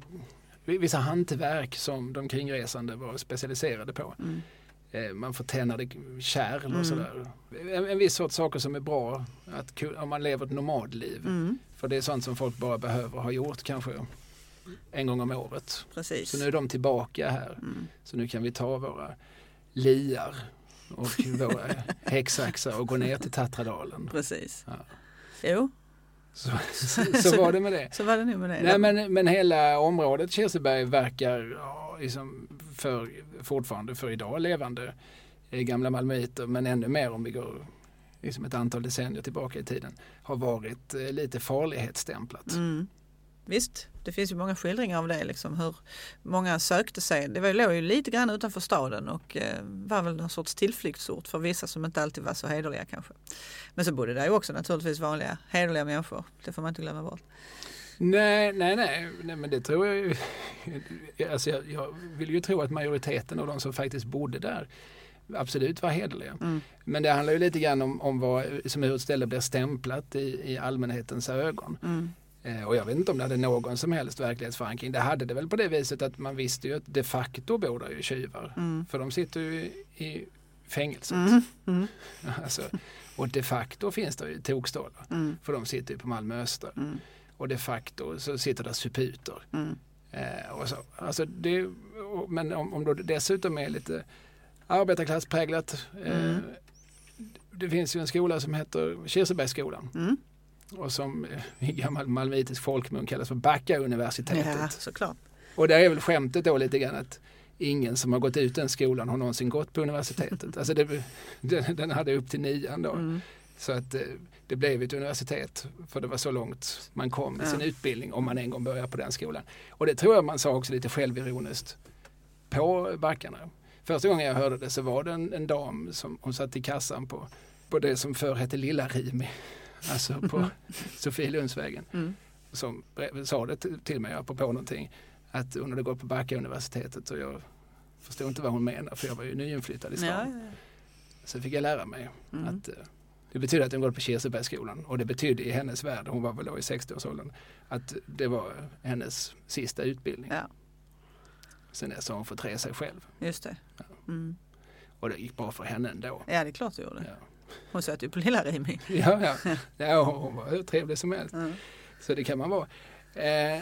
vissa hantverk som de kringresande var specialiserade på. Mm. Eh, Man förtennade kärl Mm. och sådär. En, en viss sorts saker som är bra att, om man lever ett nomadliv. Mm, För det är sånt som folk bara behöver ha gjort kanske en gång om året. precis. Så nu är de tillbaka här. Mm. Så nu kan vi ta våra liar och våra häcksaxar och gå ner till Tatradalen. Precis. Ja. Jo, Så, så, så var det med det. så var det nu med det. Nej, men, men hela området Kirseberg verkar ja, liksom för, fortfarande för idag levande gamla malmöiter men ännu mer om vi går liksom ett antal decennier tillbaka i tiden har varit eh, lite farlighetsstämplat. Mm. Visst, det finns ju många skildringar av det, liksom, hur många sökte sig. Det var, låg ju lite grann utanför staden och eh, var väl någon sorts tillflyktsort för vissa som inte alltid var så hederliga kanske. Men så bodde där ju också naturligtvis vanliga hederliga människor, det får man inte glömma bort. Nej, nej, nej, nej men det tror jag ju. Alltså jag, jag vill ju tro att majoriteten av de som faktiskt bodde där absolut var hederliga. Mm. Men det handlar ju lite grann om, om vad, som hur ett ställe blir stämplat i, i allmänhetens ögon. Mm. Eh, och jag vet inte om det hade någon som helst verklighetsförankring. Det hade det väl på det viset att man visste ju att de facto bor där ju tjuvar. Mm. För de sitter ju i fängelset. Mm. Mm. Alltså, och de facto finns det ju tokstålar. Mm. För de sitter ju på Malmö Öster. Mm. Och de facto så sitter där suputer. Mm. Eh, och så. Alltså det, och, men om, om det dessutom är lite arbetarklasspräglat. Eh, mm. det finns ju en skola som heter Kirsebergsskolan. Och som i gammal malmöitisk folkmun kallas för Backa-universitetet. Ja, såklart. Och där är väl skämtet då lite grann att ingen som har gått ut den skolan har någonsin gått på universitetet. alltså det, den, hade upp till nian då. Mm. Så att eh, det blev ett universitet för det var så långt man kom i sin utbildning om man en gång började på den skolan. Och det tror jag man sa också lite självironiskt på backarna. Första gången jag hörde det så var det en, en dam som hon satt i kassan på, på det som förr hette Lilla Rimi. Alltså på mm. Sofielundsvägen. Mm. Som sa det till mig apropå någonting. Att hon hade gått på Backa universitetet och jag förstod inte vad hon menade för jag var ju nyinflyttad i stan. Ja, ja. Så fick jag lära mig mm. att eh, det betyder att hon gått på Kirsebergsskolan och det betydde i hennes värld, hon var väl då i 60-årsåldern, att det var hennes sista utbildning. Ja. Sen dess har hon fått resa sig själv. Just det. Ja. Mm. Och det gick bra för henne ändå. Ja, det är klart det gjorde. Ja. Hon satt ju på Lilla Rimi. ja, ja. ja, hon var hur trevlig som helst. Mm. Så det kan man vara. Eh,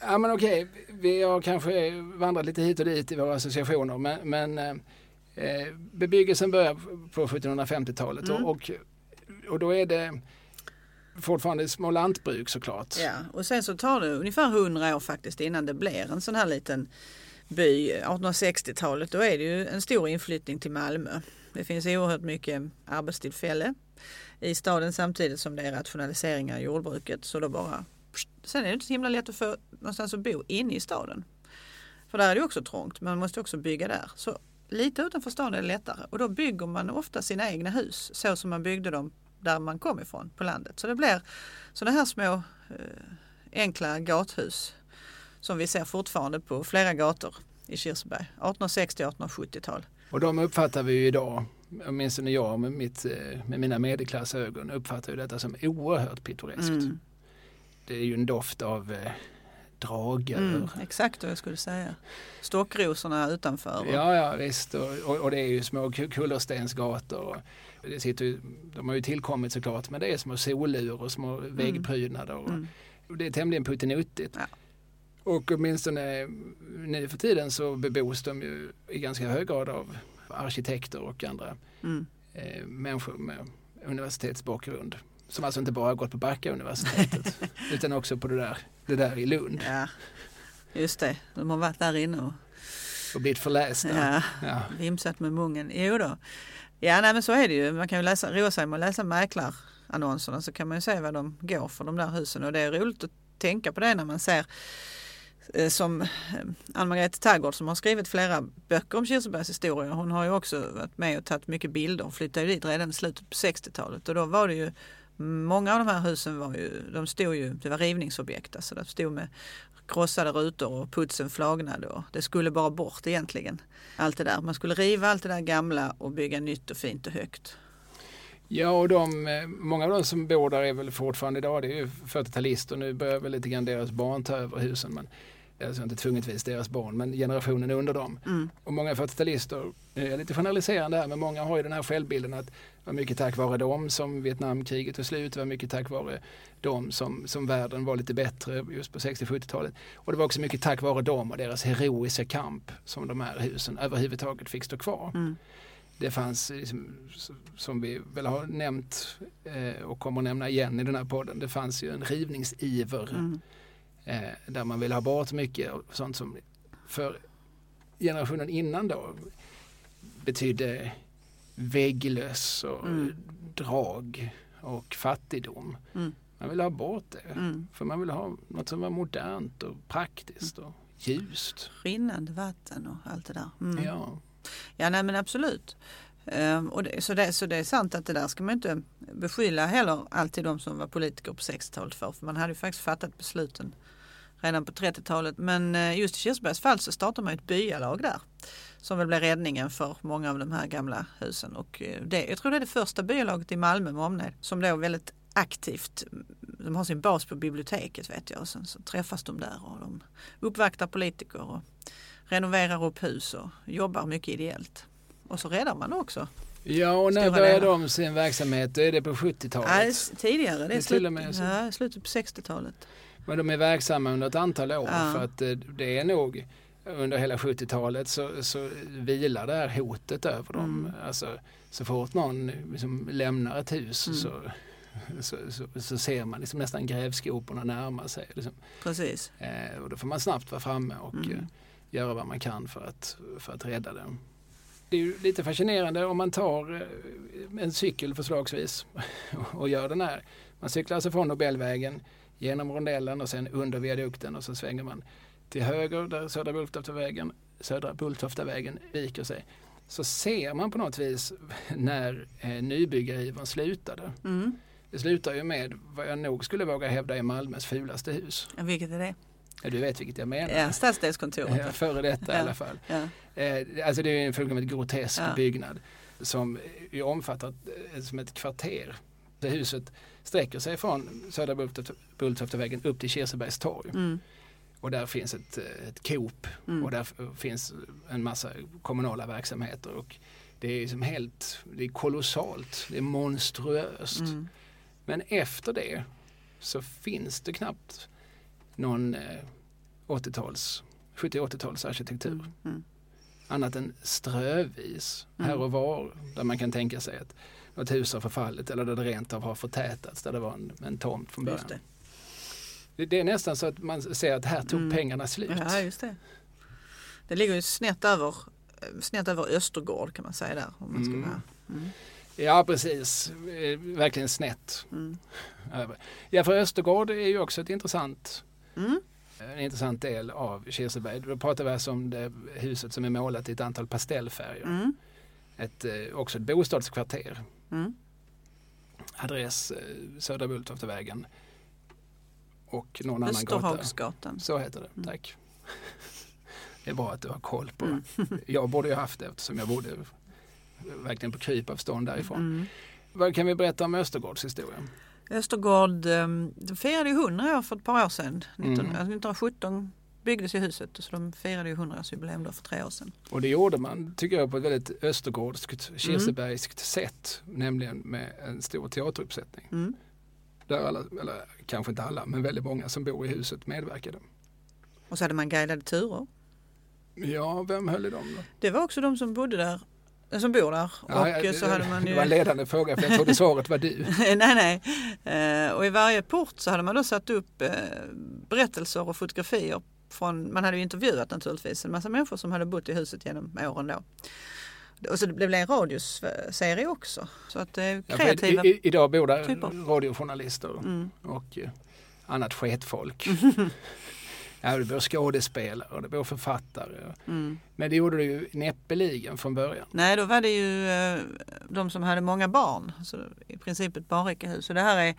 ja men okej, vi har kanske vandrat lite hit och dit i våra associationer men, men eh, bebyggelsen börjar på 1750-talet mm. och, och då är det fortfarande små lantbruk såklart. Ja, och sen så tar det ungefär 100 år faktiskt innan det blir en sån här liten by. 1860-talet då är det ju en stor inflyttning till Malmö. Det finns oerhört mycket arbetstillfälle i staden samtidigt som det är rationaliseringar i jordbruket. Så då bara, sen är det inte så himla lätt att få någonstans att bo inne i staden. För där är det också trångt, man måste också bygga där. Så lite utanför staden är det lättare och då bygger man ofta sina egna hus så som man byggde dem där man kom ifrån på landet. Så det blir sådana här små eh, enkla gathus som vi ser fortfarande på flera gator i Kirseberg, 1860-1870-tal de uppfattar vi ju idag, åtminstone jag med, mitt, eh, med mina medelklassögon uppfattar ju detta som oerhört pittoreskt. Mm. Det är ju en doft av eh, dragar. Mm, exakt vad jag skulle säga. Stockrosorna utanför. Ja, ja visst. Och, och, och det är ju små kullerstensgator. Det sitter, de har ju tillkommit såklart men det är små solur och små mm. väggprydnader. Och, mm. och det är tämligen puttinuttigt. Ja. Och åtminstone nu för tiden så bebos de ju i ganska hög grad av arkitekter och andra mm. eh, människor med universitetsbakgrund. Som alltså inte bara har gått på Backa universitetet utan också på det där, det där i Lund. Ja, just det. De har varit där inne och, och blivit förlästa. Ja, ja. vimsat med mungen. Jo då. Ja, nej, men så är det ju. Man kan ju läsa, roa sig med att läsa mäklarannonserna så kan man ju se vad de går för de där husen och det är roligt att tänka på det när man ser Eh, som eh, Ann-Margrethe Taggård som har skrivit flera böcker om Kirsebergs historia. Hon har ju också varit med och tagit mycket bilder och flyttade dit redan i slutet på 60-talet och då var det ju Många av de här husen var ju, de stod ju, det var rivningsobjekt, alltså de stod med krossade rutor och putsen flagnade och det skulle bara bort egentligen. Allt det där. Man skulle riva allt det där gamla och bygga nytt och fint och högt. Ja, och de, eh, många av de som bor där är väl fortfarande idag, det är ju 40-talister. Nu börjar väl lite grann deras barn ta över husen. Men, alltså inte tvungetvis deras barn, men generationen under dem. Mm. Och många 40-talister, nu är lite generaliserande här, men många har ju den här självbilden att det var mycket tack vare dem som Vietnamkriget tog slut, det var mycket tack vare dem som, som världen var lite bättre just på 60-70-talet. Och det var också mycket tack vare dem och deras heroiska kamp som de här husen överhuvudtaget fick stå kvar. Mm det fanns, liksom, som vi väl har nämnt eh, och kommer att nämna igen i den här podden, det fanns ju en rivningsiver mm. Eh, där man ville ha bort mycket och sånt som för generationen innan då betydde vägglöss och Mm. drag och fattigdom. Mm. Man ville ha bort det. Mm. För man ville ha något som var modernt och praktiskt och ljust. Rinnande vatten och allt det där. Mm. Ja. Ja, nej men absolut. Ehm, och det, så, det, så det är sant att det där ska man inte beskylla heller alltid de som var politiker på 60-talet för. För man hade ju faktiskt fattat besluten redan på 30-talet. Men eh, just i Kirsebergs fall så startade man ett byalag där. Som väl blev räddningen för många av de här gamla husen. Och eh, det, jag tror det är det första byalaget i Malmö med omnejd som då väldigt aktivt, de har sin bas på biblioteket vet jag. Och sen så träffas de där och de uppvaktar politiker och renoverar upp hus och jobbar mycket ideellt. Och så räddar man också. ja, och när började de sin verksamhet? Är det på 70-talet. Nej, tidigare, det är, Det är slut, så. ja, slutet på 60-talet. Men de är verksamma under ett antal år Ja. för att eh, det är nog under hela 70-talet så, så vilar det här hotet över dem. Mm. Alltså, så fort någon liksom lämnar ett hus Mm. så, så, så, så ser man liksom nästan grävskoporna närma sig. Liksom. Precis. Eh, och då får man snabbt vara framme och Mm. eh, göra vad man kan för att, för att rädda den. Det är lite fascinerande om man tar eh, en cykel förslagsvis och gör den här. Man cyklar alltså från Nobelvägen genom rondellen och sen under viadukten och så svänger man till höger där Södra Bulltoftavägen, Södra Bulltoftavägen viker sig. Så ser man på något vis när eh, nybyggarivern slutade. Mm. Det slutar ju med vad jag nog skulle våga hävda är Malmös fulaste hus. Ja, vilket är det? Ja, du vet vilket jag menar. Ja, stadsdelskontoret. Ja, före detta i Ja. alla fall. Ja. Eh, alltså det är en fullkomligt grotesk Ja. byggnad som omfattar eh, som ett kvarter. Det huset sträcker sig från Södra Bulltoft- Bulltoftavägen upp till Kirsebergs torg. Mm. Och där finns ett, eh, ett Coop Mm. och där finns en massa kommunala verksamheter. Och det är som helt, det är kolossalt, det är monstruöst. Mm. Men efter det så finns det knappt någon eh, 80-tals, 70-80-tals arkitektur. Mm. Mm. Annat än strövis Mm. här och var där man kan tänka sig att något hus har förfallit eller där det rent av har förtätats där det var en, en tomt från början. Det. Det. Det är nästan så att man ser att här tog Mm. pengarna slut. Ja, just det. Det ligger ju snett över, snett över Östergård kan man säga där. Om man ska Mm. Mm. Ja precis, Eh, verkligen snett Mm. Ja för Östergård är ju också ett intressant Mm. en intressant del av Kirseberg. Då pratar vi alltså om det huset som är målat i ett antal pastellfärger. Mm. Ett, eh, också ett bostadskvarter. Mm. Adress eh, Södra Bulltoftavägen. Och någon annan gata. Så heter det, Mm. tack. Det är bra att du har koll på Mm. Jag borde ju haft det eftersom jag bodde verkligen på krypavstånd därifrån. Mm. Vad kan vi berätta om Östergårds historia? Östergård de firade ju 100 år för ett par år sedan. 19, Mm. alltså 1917 byggdes ju huset så de firade ju 100-årsjubileum då för tre år sedan. Och det gjorde man, tycker jag, på ett väldigt östergårdskt, kirsebergskt sätt. Nämligen med en stor teateruppsättning. Mm. Där alla, eller kanske inte alla, men väldigt många som bor i huset medverkade. Och så hade man guidade turer. Ja, vem höll i dem då? Det var också de som bodde där, eh, som bor där. Ja, och eh, så hade man Det ju... var en ledande fråga för jag trodde svaret var du. nej, nej. Eh, och i varje port så hade man då satt upp berättelser och fotografier från, man hade ju intervjuat naturligtvis en massa människor som hade bott i huset genom åren då. Och så det blev en radioserie också. Så att det är Ja, för kreativa. i, i, idag bor där typer. radiojournalister Mm. och eh, annat sketfolk. ja, det bor skådespelare och det bor författare. Mm. Men det gjorde det ju näppeligen från början. Nej, då var det ju eh, de som hade många barn. Så I princip ett barrikehus. Så det här är,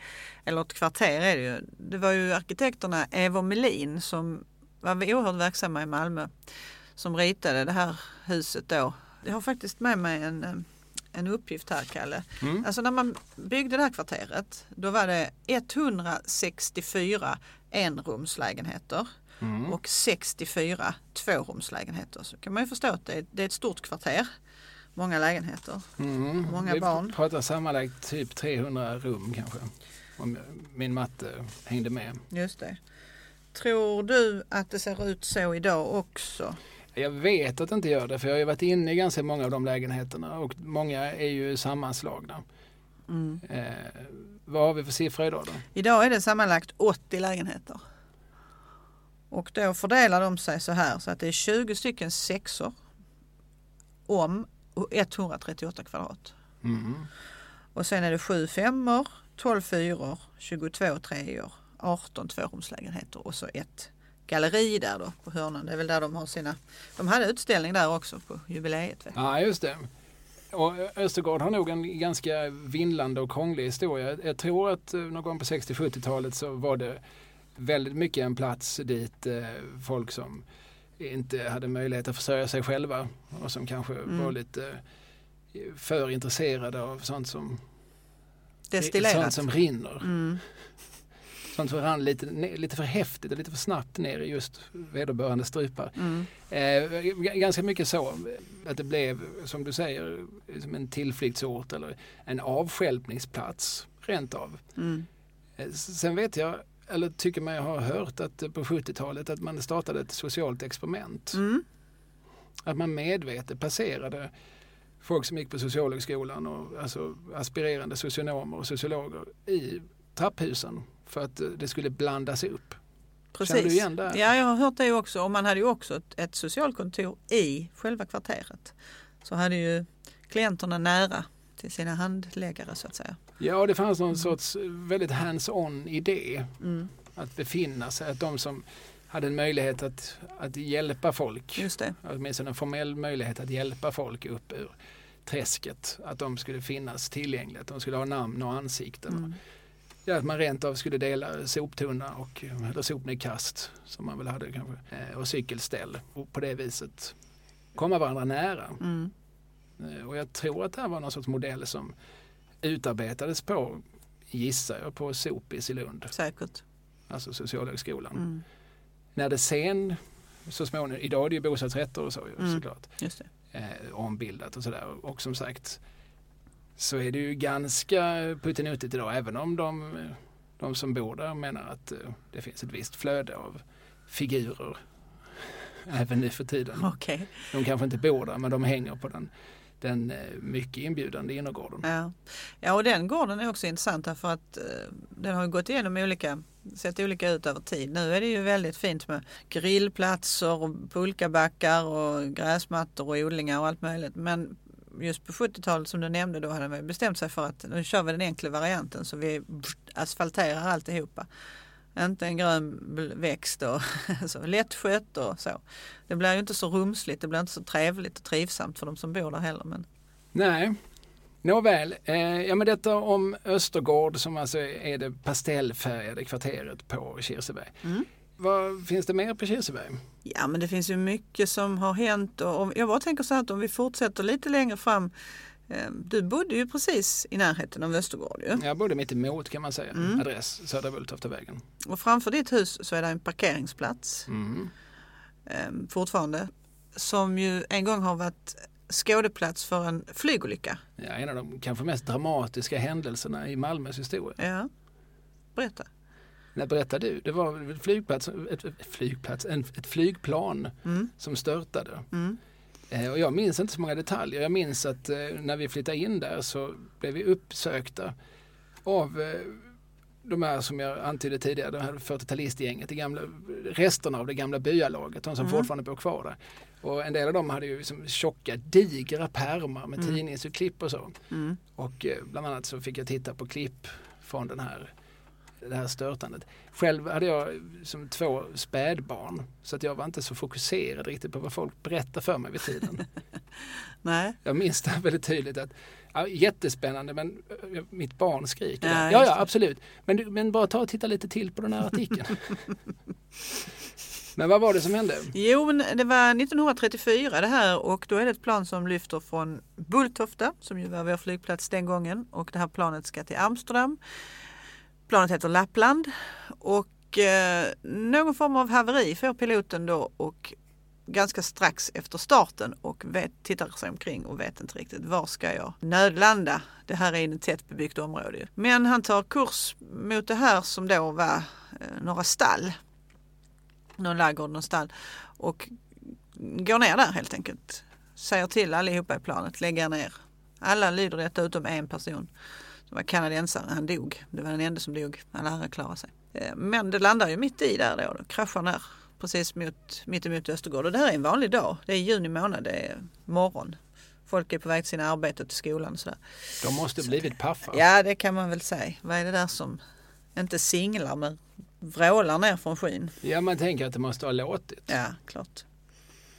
eller ett kvarter är det ju. Det var ju arkitekterna Eivor Melin som var oerhört verksamma i Malmö. Som ritade det här huset då. Jag har faktiskt med mig en, eh, en uppgift här Kalle. Mm. Alltså när man byggde det här kvarteret då var det 164 enrumslägenheter Mm. och 64 tvårumslägenheter. Så kan man ju förstå att det är, det är ett stort kvarter. Många lägenheter. Mm. Många Vi barn. pratar sammanlagt typ 300 rum kanske. Om min matte hängde med. Just det. Tror du att det ser ut så idag också? Jag vet att det inte gör det för jag har ju varit inne i ganska många av de lägenheterna och många är ju sammanslagna. Mm. Eh, vad har vi för siffror idag då? Idag är det sammanlagt 80 lägenheter. Och då fördelar de sig så här så att det är 20 stycken sexor om och 138 kvadrat. Mm. Och sen är det 7 femmor, 12 fyror, 22 treor, 18 tvårumslägenheter och så ett galleri där då på hörnan. Det är väl där de har sina... De hade utställning där också på jubileet. Ja, just det. Och Östergård har nog en ganska vindlande och krånglig historia. Jag tror att eh, någon gång på 60-70-talet så var det väldigt mycket en plats dit eh, folk som inte hade möjlighet att försörja sig själva och som kanske Mm. var lite eh, för intresserade av sånt som, sånt som rinner. Mm. Sånt som rann lite, lite för häftigt och lite för snabbt ner i just vederbörande strupar. Mm. Eh, ganska mycket så att det blev, som du säger, som en tillflyktsort eller en avstjälpningsplats rent av. Mm. Eh, Sen vet jag, eller tycker mig ha hört att eh, på 70-talet att man startade ett socialt experiment. Mm. Att man medvetet placerade folk som gick på socialhögskolan och alltså aspirerande socionomer och sociologer i trapphusen för att eh, det skulle blandas upp. Precis. Känner du igen det? Ja, jag har hört det också. Och man hade ju också ett, ett socialkontor i själva kvarteret. Så hade ju klienterna nära till sina handläggare så att säga. Ja, det fanns någon sorts väldigt hands-on idé Mm. att befinna sig. Att de som hade en möjlighet att, att hjälpa folk, Just det. åtminstone en formell möjlighet att hjälpa folk upp ur träsket, att de skulle finnas tillgängliga, att de skulle ha namn och ansikten. Mm. Ja, att man rent av skulle dela soptunna och, eller sopnedkast som man väl hade kanske, eh, och cykelställ och på det viset komma varandra nära. Mm. Eh, Och jag tror att det här var någon sorts modell som utarbetades på, gissar jag, på Sopis i Lund, Säkert. alltså Socialhögskolan. Mm. När det sen så småningom, idag är det ju bostadsrätter och så Mm. såklart, Just det. eh, ombildat och sådär. Och som sagt så är det ju ganska puttinuttigt idag även om de, de som bor där menar att eh, det finns ett visst flöde av figurer även nu för tiden. Okej. De kanske inte bor där men de hänger på den, den eh, mycket inbjudande innergården. Ja. ja, och den gården är också intressant därför att eh, den har gått igenom olika, sett olika ut över tid. Nu är det ju väldigt fint med grillplatser och pulkabackar och gräsmattor och odlingar och allt möjligt. Men just på 70-talet som du nämnde då hade man bestämt sig för att nu kör vi den enkla varianten så vi asfalterar alltihopa. Inte en grön växt och så lättskött och så. Det blir ju inte så rumsligt, det blir inte så trevligt och trivsamt för de som bor där heller. Men Nej, nåväl. Eh, ja, men detta om Östergård som alltså är det pastellfärgade kvarteret på Kirseberg. Mm. Vad finns det mer på Kirseberg? Ja men det finns ju mycket som har hänt och jag bara tänker så här att om vi fortsätter lite längre fram. eh, Du bodde ju precis i närheten av Östergård ju. Jag bodde mitt emot kan man säga. Mm. Adress Södra Bulltoftavägen. Och framför ditt hus så är det en parkeringsplats Mm. eh, fortfarande. Som ju en gång har varit skådeplats för en flygolycka. Ja, en av de kanske mest dramatiska händelserna i Malmös historia. Ja. Berätta. När berättar du? Det var ett flygplats, ett, ett flygplats, en, ett flygplan Mm. som störtade. Mm. Eh, och jag minns inte så många detaljer. Jag minns att eh, när vi flyttade in där så blev vi uppsökta av eh, de här som jag antydde tidigare, det här 40-talistgänget, det gamla, resterna av det gamla byalaget, de som Mm. fortfarande bor kvar där. Och en del av dem hade ju liksom tjocka, digra pärmar med Mm. tidningsurklipp och så. Mm. Och eh, bland annat så fick jag titta på klipp från den här, det här störtandet. Själv hade jag som två spädbarn så att jag var inte så fokuserad riktigt på vad folk berättade för mig vid tiden. Nej. jag minns det väldigt tydligt att ja, jättespännande men eh, mitt barn skriker. Ja, Ja, ja absolut. Men, men bara ta och titta lite till på den här artikeln. men vad var det som hände? Jo, det var 1934 det här och då är det ett plan som lyfter från Bulltofta som ju var vår flygplats den gången och det här planet ska till Amsterdam. Planet heter Lappland och eh, någon form av haveri får piloten då och ganska strax efter starten och vet, tittar sig omkring och vet inte riktigt var ska jag nödlanda. Det här är ett tättbebyggt område. ju. Men han tar kurs mot det här som då var eh, några stall någon ladugård, någon stall och går ner där helt enkelt. Säger till allihopa i planet, lägga ner. Alla lyder detta utom en person som var kanadensare, han dog. Det var den enda som dog, alla andra klarade sig. Eh, Men det landar ju mitt i där då, då kraschar ner precis mot, mitt emot Östergård och det här är en vanlig dag. Det är juni månad, det är morgon. folk är på väg till sina arbete och till skolan och sådär. De måste blivit paffa. Ja det kan man väl säga. Vad är det där som inte singlar men vrålar ner från skyn? Ja, man tänker att det måste ha låtit. Ja, klart.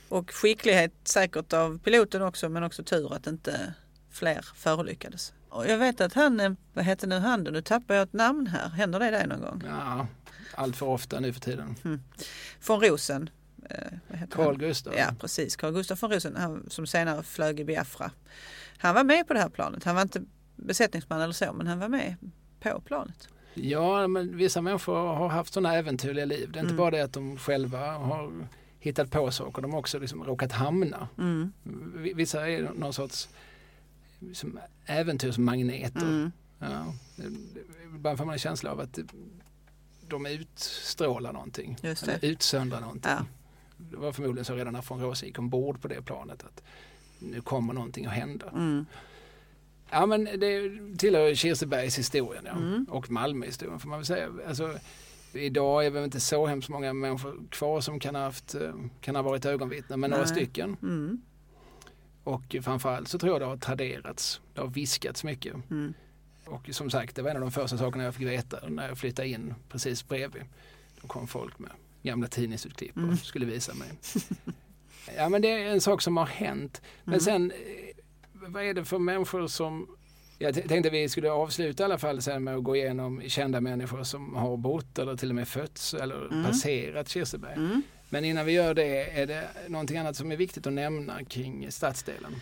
Och skicklighet säkert av piloten också men också tur att inte fler förolyckades. Och jag vet att han, vad heter nu han då? Nu tappar jag ett namn här. Händer det dig någon gång? Ja, allt för ofta nu för tiden. Von Rosen. eh, Carl? Gustaf. Ja precis, Carl Gustaf von Rosen han, som senare flög i Biafra. Han var med på det här planet. Han var inte besättningsman eller så men han var med på planet. Ja, men vissa människor har haft sådana äventyrliga liv. Det är inte Mm. bara det att de själva har hittat på saker, de har också liksom råkat hamna. Mm. Vissa är någon sorts som äventyrsmagneter. Mm. Ja, ibland får man en känsla av att de utstrålar någonting. Eller utsöndrar någonting. Ja. Det var förmodligen så redan när von Rose gick ombord på det planet att nu kommer någonting att hända. Mm. Ja men det tillhör Kirsebergs historien ja. Mm. och Malmöhistorien får man väl säga. Alltså, idag är väl inte så hemskt många människor kvar som kan ha, haft, eh, kan ha varit ögonvittnen men några Nej. stycken. Mm. Och framförallt så tror jag det har traderats. Det har viskats mycket. Mm. Och som sagt det var en av de första sakerna jag fick veta när jag flyttade in precis bredvid. Då kom folk med gamla tidningsutklipp och Mm. skulle visa mig. ja men det är en sak som har hänt. Men Mm. sen eh, vad är det för människor som jag tänkte vi skulle avsluta i alla fall sen med att gå igenom kända människor som har bott eller till och med fötts eller Mm. passerat Kirseberg. Mm. Men innan vi gör det, är det någonting annat som är viktigt att nämna kring stadsdelen?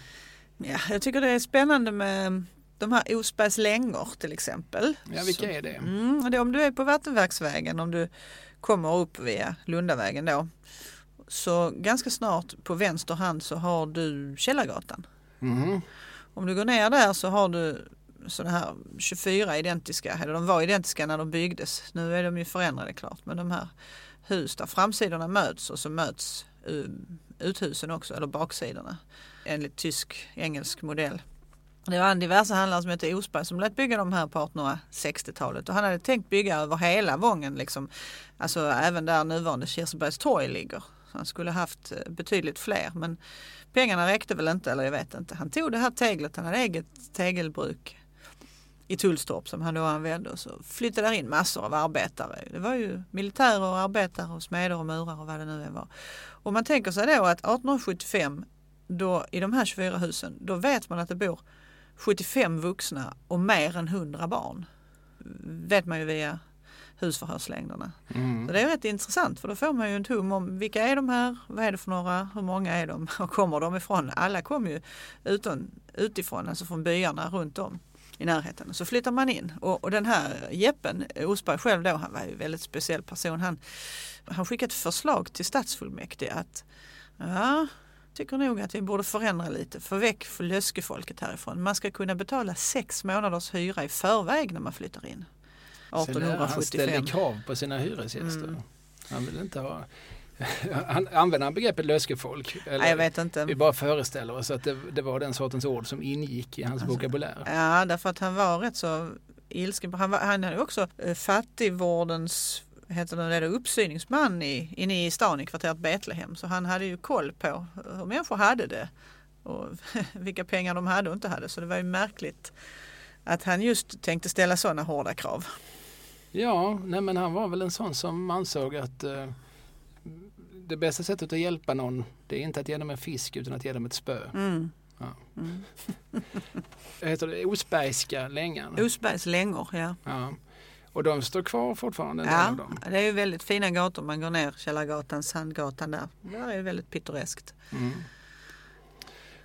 Ja, jag tycker det är spännande med de här Osbergs längor till exempel. Ja, vilka är det? Mm, det är om du är på Vattenverksvägen, om du kommer upp via Lundavägen då. Så ganska snart på vänster hand så har du Källargatan. Mhm. Om du går ner där så har du sådana här 24 identiska, eller de var identiska när de byggdes. Nu är de ju förändrade klart, men de här hus där framsidorna möts och så möts ehm, uthusen också, eller baksidorna enligt tysk-engelsk modell. Det var en diverse handlare som hette Osberg som lät bygga de här på 1860-talet och han hade tänkt bygga över hela Vången, liksom. alltså även där nuvarande Kirsebergs torg ligger. Så han skulle haft eh, betydligt fler men pengarna räckte väl inte, eller jag vet inte. Han tog det här teglet, han hade eget tegelbruk i Tullstorp som han då använde och så flyttade där in massor av arbetare. Det var ju militärer och arbetare och smeder och murar och vad det nu än var. Och man tänker sig då att 1875 då i de här 24 husen, då vet man att det bor 75 vuxna och mer än 100 barn. Vet man ju via husförhörslängderna. Mm. Så det är rätt intressant för då får man ju en tum om vilka är de här, vad är det för några, hur många är de och kommer de ifrån? Alla kommer ju utan, utifrån, alltså från byarna runt om i närheten. Så flyttar man in och, och den här Jeppen Osberg själv då, han var ju en väldigt speciell person. Han, han skickade ett förslag till stadsfullmäktige att ja, tycker nog att vi borde förändra lite, få väck för löskefolket härifrån. Man ska kunna betala sex månaders hyra i förväg när man flyttar in. Så där Han ställde 1875. krav på sina hyresgäster. Mm. Han vill inte ha... Han, använder han begreppet löskefolk? Eller? Nej, jag vet inte. Vi bara föreställer oss att det, det var den sortens ord som ingick i hans Alltså, vokabulär. Ja, därför att han var rätt så ilsken. Han, var, han hade ju också eh, fattigvårdens heter det, det, uppsyningsman i, inne i stan i kvarteret Betlehem. Så han hade ju koll på hur människor hade det och vilka pengar de hade och inte hade. Så det var ju märkligt att han just tänkte ställa sådana hårda krav. Ja, nej men han var väl en sån som ansåg att eh, det bästa sättet att hjälpa någon det är inte att ge dem en fisk utan att ge dem ett spö. Mm. Ja. Mm. Heter det Osbergska längan. Osbergs längor, ja. Ja. Och de står kvar fortfarande Ja, det är ju väldigt fina gator. Man går ner Källargatan, Sandgatan där. Det är ju väldigt pittoreskt. Mm.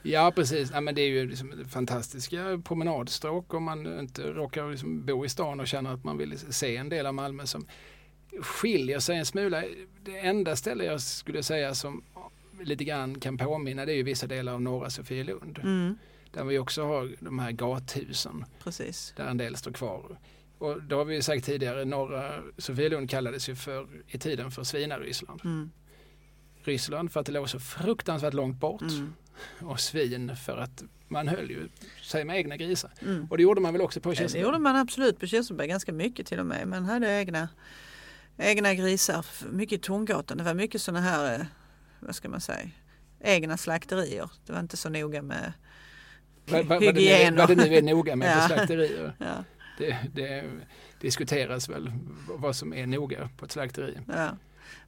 Ja precis, ja, men det är ju liksom fantastiska promenadstråk om man inte råkar liksom bo i stan och känner att man vill se en del av Malmö som skiljer sig en smula. Det enda ställe jag skulle säga som lite grann kan påminna det är ju vissa delar av norra Sofielund. Mm, Där vi också har de här gathusen precis. där en del står kvar. Och då har vi ju sagt tidigare, norra Sofielund kallades ju för, i tiden för Svinaryssland. Mm, Ryssland för att det låg så fruktansvärt långt bort mm, och svin för att man höll ju sig med egna grisar. mm. Och det gjorde man väl också på Ja, Det Kirseberg? gjorde man absolut på Kirseberg, ganska mycket till och med. Man hade egna, egna grisar, mycket i Torngatan. Det var mycket sådana här, eh, vad ska man säga, egna slakterier. Det var inte så noga med vad, vad, vad, det nu, Hygien vad det nu är noga med Ja. slakterier. Ja, Det, det diskuteras väl vad som är noga på ett slakteri. ja.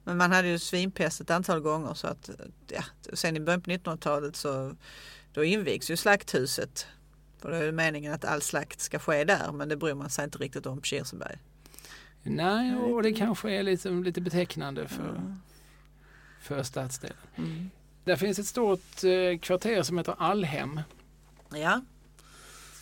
Men man hade ju svinpest ett antal gånger så att ja, sen i början på 1900-talet så då invigs ju slakthuset. För det är ju meningen att all slakt ska ske där men det bryr man sig inte riktigt om på Kirseberg. Nej, och det kanske är lite, lite betecknande för, Ja. för stadsdelen. Mm. Där finns ett stort eh, kvarter som heter Allhem. Ja,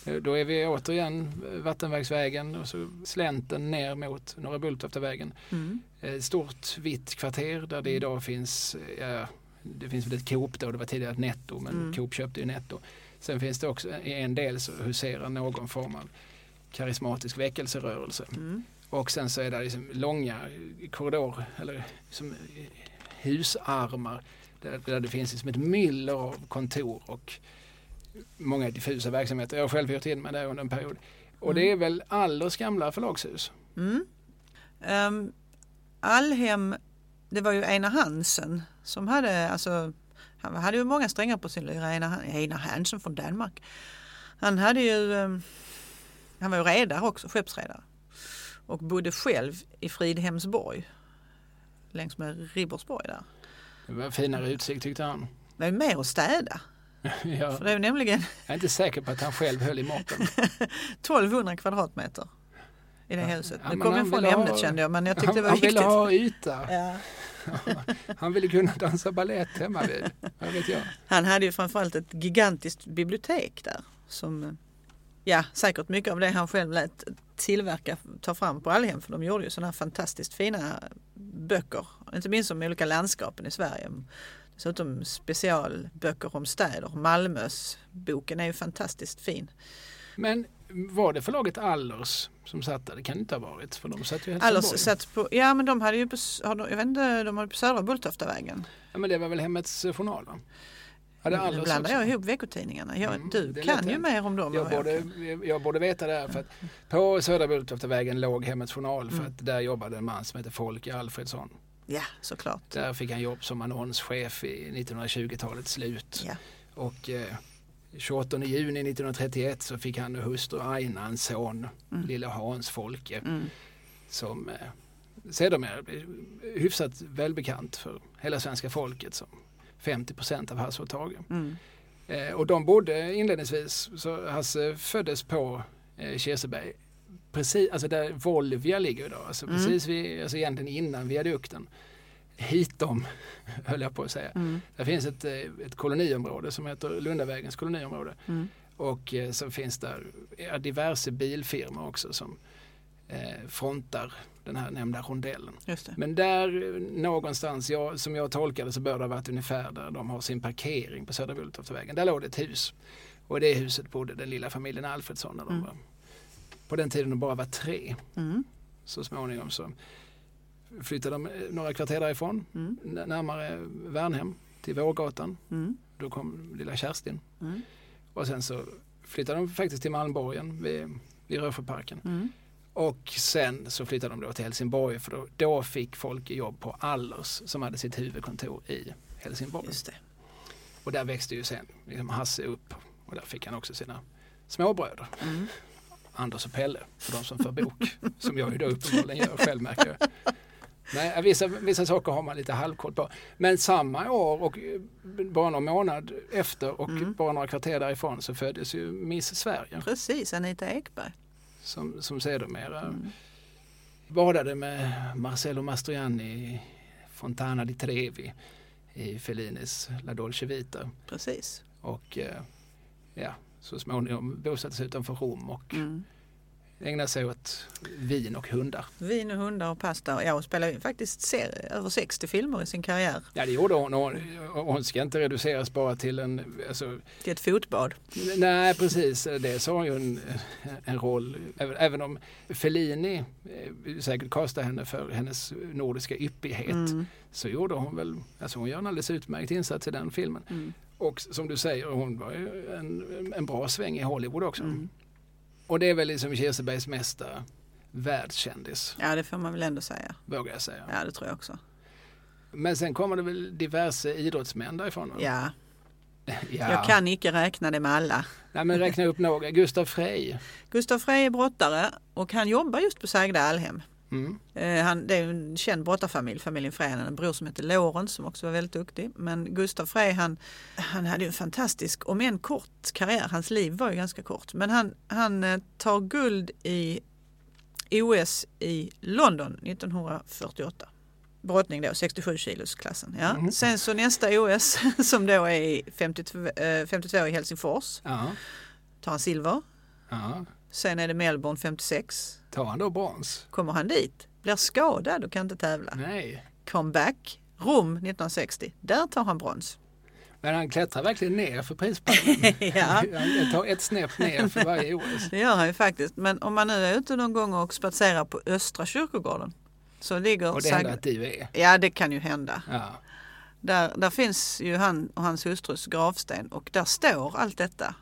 Eh, Då är vi återigen eh, Vattenverksvägen och så slänten ner mot Norra Bulltoftavägen. mm. Ett stort vitt kvarter där det idag finns, ja, det finns väl ett Coop då, det var tidigare ett Netto men Mm. Coop köpte ju Netto. Sen finns det också i en del så huserar någon form av karismatisk väckelserörelse. Mm. Och sen så är det liksom långa korridorer eller som husarmar där, där det finns liksom ett myller av kontor och många diffusa verksamheter. Jag har själv hyrt in mig där under en period. Och det är väl Allers gamla förlagshus. Mm. Um, Allhem, det var ju Einar Hansen som hade, alltså, han hade ju många strängar på sin lyra, Einar, Einar Hansen från Danmark. Han hade ju, ehm, han var ju redare också, skeppsredare. Och bodde själv i Fridhemsborg, längs med Ribersborg där. Det var finare utsikt tyckte han. Det är mer att städa. Ja, För det är nämligen jag är inte säker på att han själv höll i måtten. 1200 kvadratmeter i det huset. Ja, Nu kom jag han från ville ha- ämnet kände jag men jag tyckte Han, det var han viktigt. ville ha yta. Ja. Han ville kunna dansa ballett hemma vid. Vad vet jag. Han hade ju framförallt ett gigantiskt bibliotek där. Som, ja, säkert mycket av det han själv lät tillverka, ta fram på Allhem. För de gjorde ju sådana här fantastiskt fina böcker. Inte minst om olika landskapen i Sverige. Dessutom specialböcker om städer. Malmös boken är ju fantastiskt fin. Men var det förlaget Allers som satt där? Det kan det inte ha varit för de satt ju i Allers Helsingborg. satt på, ja men de hade ju på, jag vet inte, de hade på Södra Bulltoftavägen. Ja, men det var väl Hemmets Journal va? Hade Nu Allers blandar också? jag ihop veckotidningarna. Jag, Mm, du kan ju mer om dem. Jag borde, jag borde veta det här för att på Södra Bulltoftavägen låg Hemmets Journal för Mm. att där jobbade en man som heter Folke Alfredsson. Ja, såklart. Där fick han jobb som annonschef i 1920-talets slut. Ja. Och eh, 28 juni 1931 så fick han och hustru Aina en son, Mm. lille Hans Folke, Mm. som eh, sedermera blev hyfsat välbekant för hela svenska folket som 50 procent av Hasse och Tage. Mm. Eh, och de bodde inledningsvis, så Hasse föddes på eh, Kirseberg, precis, alltså där Volvia ligger idag, alltså Mm. precis vid, alltså egentligen innan viadukten. Hitom, höll jag på att säga. Mm. Där finns ett, eh, ett koloniområde som heter Lundavägens koloniområde. Mm. Och eh, så finns där diverse bilfirmor också som eh, frontar den här nämnda rondellen. Men där eh, någonstans, jag, som jag tolkade så bör det ha varit ungefär där de har sin parkering på Södra Bulltoftavägen. Där låg det ett hus. Och i det huset bodde den lilla familjen Alfredsson när de Mm. var, på den tiden de bara var tre. Mm. Så småningom så flyttade de eh, några kvarter därifrån, Mm. närmare Värnhem till Vårgatan. Mm. Då kom lilla Kerstin. Mm. Och sen så flyttade de faktiskt till Malmborgen vid, vid Rörsjöparken. Och sen så flyttade de då till Helsingborg för då, då fick folk jobb på Allers som hade sitt huvudkontor i Helsingborg. Och där växte ju sen liksom Hasse upp och där fick han också sina småbröder. Mm. Anders och Pelle för de som för bok. som jag ju då uppenbarligen gör själv märker jag. Nej, vissa, vissa saker har man lite halvkoll på. Men samma år och eh, bara någon månad efter och Mm. bara några kvarter därifrån så föddes ju Miss Sverige. Precis, Anita Ekberg. Som, som sedermera Mm. badade med Marcello Mastroianni i Fontana di Trevi i Fellinis La Dolce Vita. Precis. Och eh, ja, så småningom bosatte sig utanför Rom och Mm. Ägnade sig åt vin och hundar. Vin och hundar och pasta. Ja, hon spelar faktiskt ser, över 60 filmer i sin karriär. Ja det gjorde hon och hon, hon ska inte reduceras bara till en, alltså, Till ett fotbad. nej precis, det sa ju en, en roll, även, även om Fellini eh, säkert kastade henne för hennes nordiska yppighet Mm. så gjorde hon väl, alltså hon gör en alldeles utmärkt insats i den filmen. Mm. Och som du säger, hon var ju en, en bra sväng i Hollywood också. Mm. Och det är väl liksom Kirsebergs mesta världskändis, Ja, det får man väl ändå säga. vågar jag säga. Ja, det tror jag också. Men sen kommer det väl diverse idrottsmän därifrån? Ja, Ja. Jag kan inte räkna det med alla. Nej, men räkna upp några. Gustav Frey. Gustav Frey är brottare och han jobbar just på Sagda Allhem. Mm. Eh, Han, det är en känd brottarfamilj, familjen Frey. Han hade en bror som hette Lorentz som också var väldigt duktig. Men Gustav Frey han, han hade en fantastisk, om en kort karriär. Hans liv var ju ganska kort. Men han, han eh, tar guld i OS i London 1948. Brottning då, 67 kilos klassen. Ja. Mm. Sen så nästa OS som då är i 52, eh, 52 i Helsingfors Ja. tar han silver. ja. Sen är det Melbourne 56. Tar han då brons? Kommer han dit, blir skadad och kan inte tävla. Nej. Comeback, Rom 1960. Där tar han brons. Men han klättrar verkligen ner för prispallen. Ja. Han tar ett snäpp ner för varje OS. Det gör han ju faktiskt. Men om man nu är ute någon gång och spatserar på Östra kyrkogården så ligger Och det händer att du är. Ja, det kan ju hända. Ja. Där, där finns ju han och hans hustrus gravsten och där står allt detta.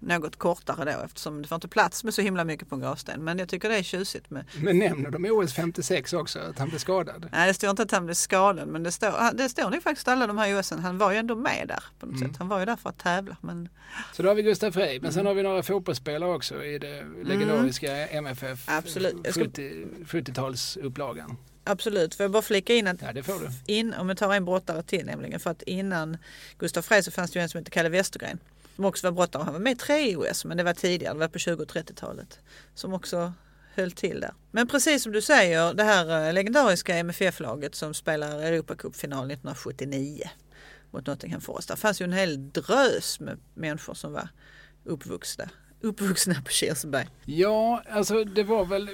Något kortare då eftersom det får inte plats med så himla mycket på en gravsten. Men jag tycker det är tjusigt med Men nämner de OS 56 också, att han blev skadad? Nej, det står inte att han blev skadad men det står, han- det står nog faktiskt alla de här OSen. Han var ju ändå med där på något Mm. sätt. Han var ju där för att tävla. Men Så då har vi Gustav Frey, men sen har vi några fotbollsspelare också i det legendariska MFF Absolut. Jag ska- 70 70-talsupplagan. absolut, får jag bara flika in att Ja, du. in, om jag tar en brottare till nämligen, för att innan Gustav Frey så fanns det ju en som hette Kalle Westergren som också var brottare. Han var med i tre OS men det var tidigare, det var på 20 och 30-talet. Som också höll till där. Men precis som du säger, det här eh, legendariska MFF-laget som spelar Europacupfinal 1979 mot Nottingham Forest. Där fanns ju en hel drös med människor som var uppvuxna, uppvuxna på Kirseberg. Ja, alltså det var väl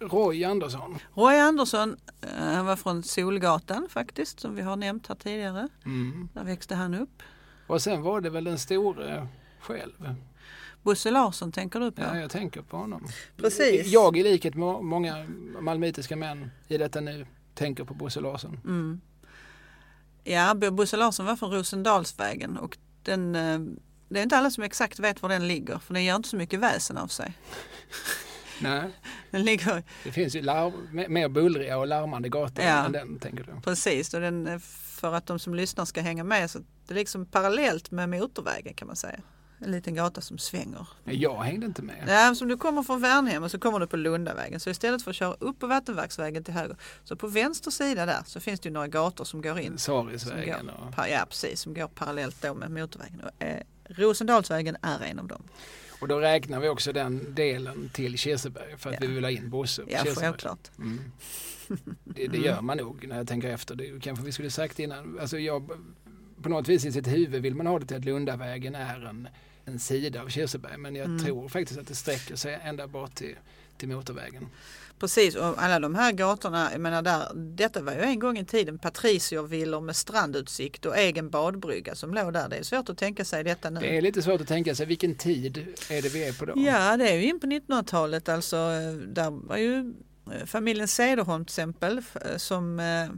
Roy Andersson. Roy Andersson, eh, han var från Solgatan faktiskt, som vi har nämnt här tidigare. Mm. Där växte han upp. Och sen var det väl den store själv. Bosse Larsson tänker du på? Ja, jag tänker på honom. Precis. Jag i likhet med många malmöitiska män i detta nu tänker på Bosse Larsson. Mm. Ja, Bo- Bosse Larsson var från Rosendalsvägen och den, eh, det är inte alla som exakt vet var den ligger för den gör inte så mycket väsen av sig. Nej, Den ligger det finns ju larv, me- mer bullriga och larmande gator Ja. än den, tänker du. precis och den, eh, för att de som lyssnar ska hänga med så det är liksom parallellt med motorvägen kan man säga. En liten gata som svänger. Jag hängde inte med. Ja, som du kommer från Värnhem och så kommer du på Lundavägen. Så istället för att köra upp på Vattenverksvägen till höger så på vänster sida där så finns det ju några gator som går in. Sarisvägen och... Ja precis, som går parallellt då med motorvägen. Och, eh, Rosendalsvägen är en av dem. Och då räknar vi också den delen till Kirseberg för att Ja. vi vill ha in Bosse på Ja, självklart. Mm. Det, det gör man nog när jag tänker efter. Det kanske vi skulle sagt innan. Alltså jag, på något vis i sitt huvud vill man ha det till att Lundavägen är en, en sida av Kirseberg. Men jag Mm. tror faktiskt att det sträcker sig ända bort till, till motorvägen. Precis, och alla de här gatorna, jag menar där, detta var ju en gång i tiden patriciervillor med strandutsikt och egen badbrygga som låg där. Det är svårt att tänka sig detta nu. Det är lite svårt att tänka sig vilken tid är det vi är på då? Ja, det är ju in på 1900-talet alltså. eh, Där var ju Eh, familjen Cederholm till exempel eh, som, eh,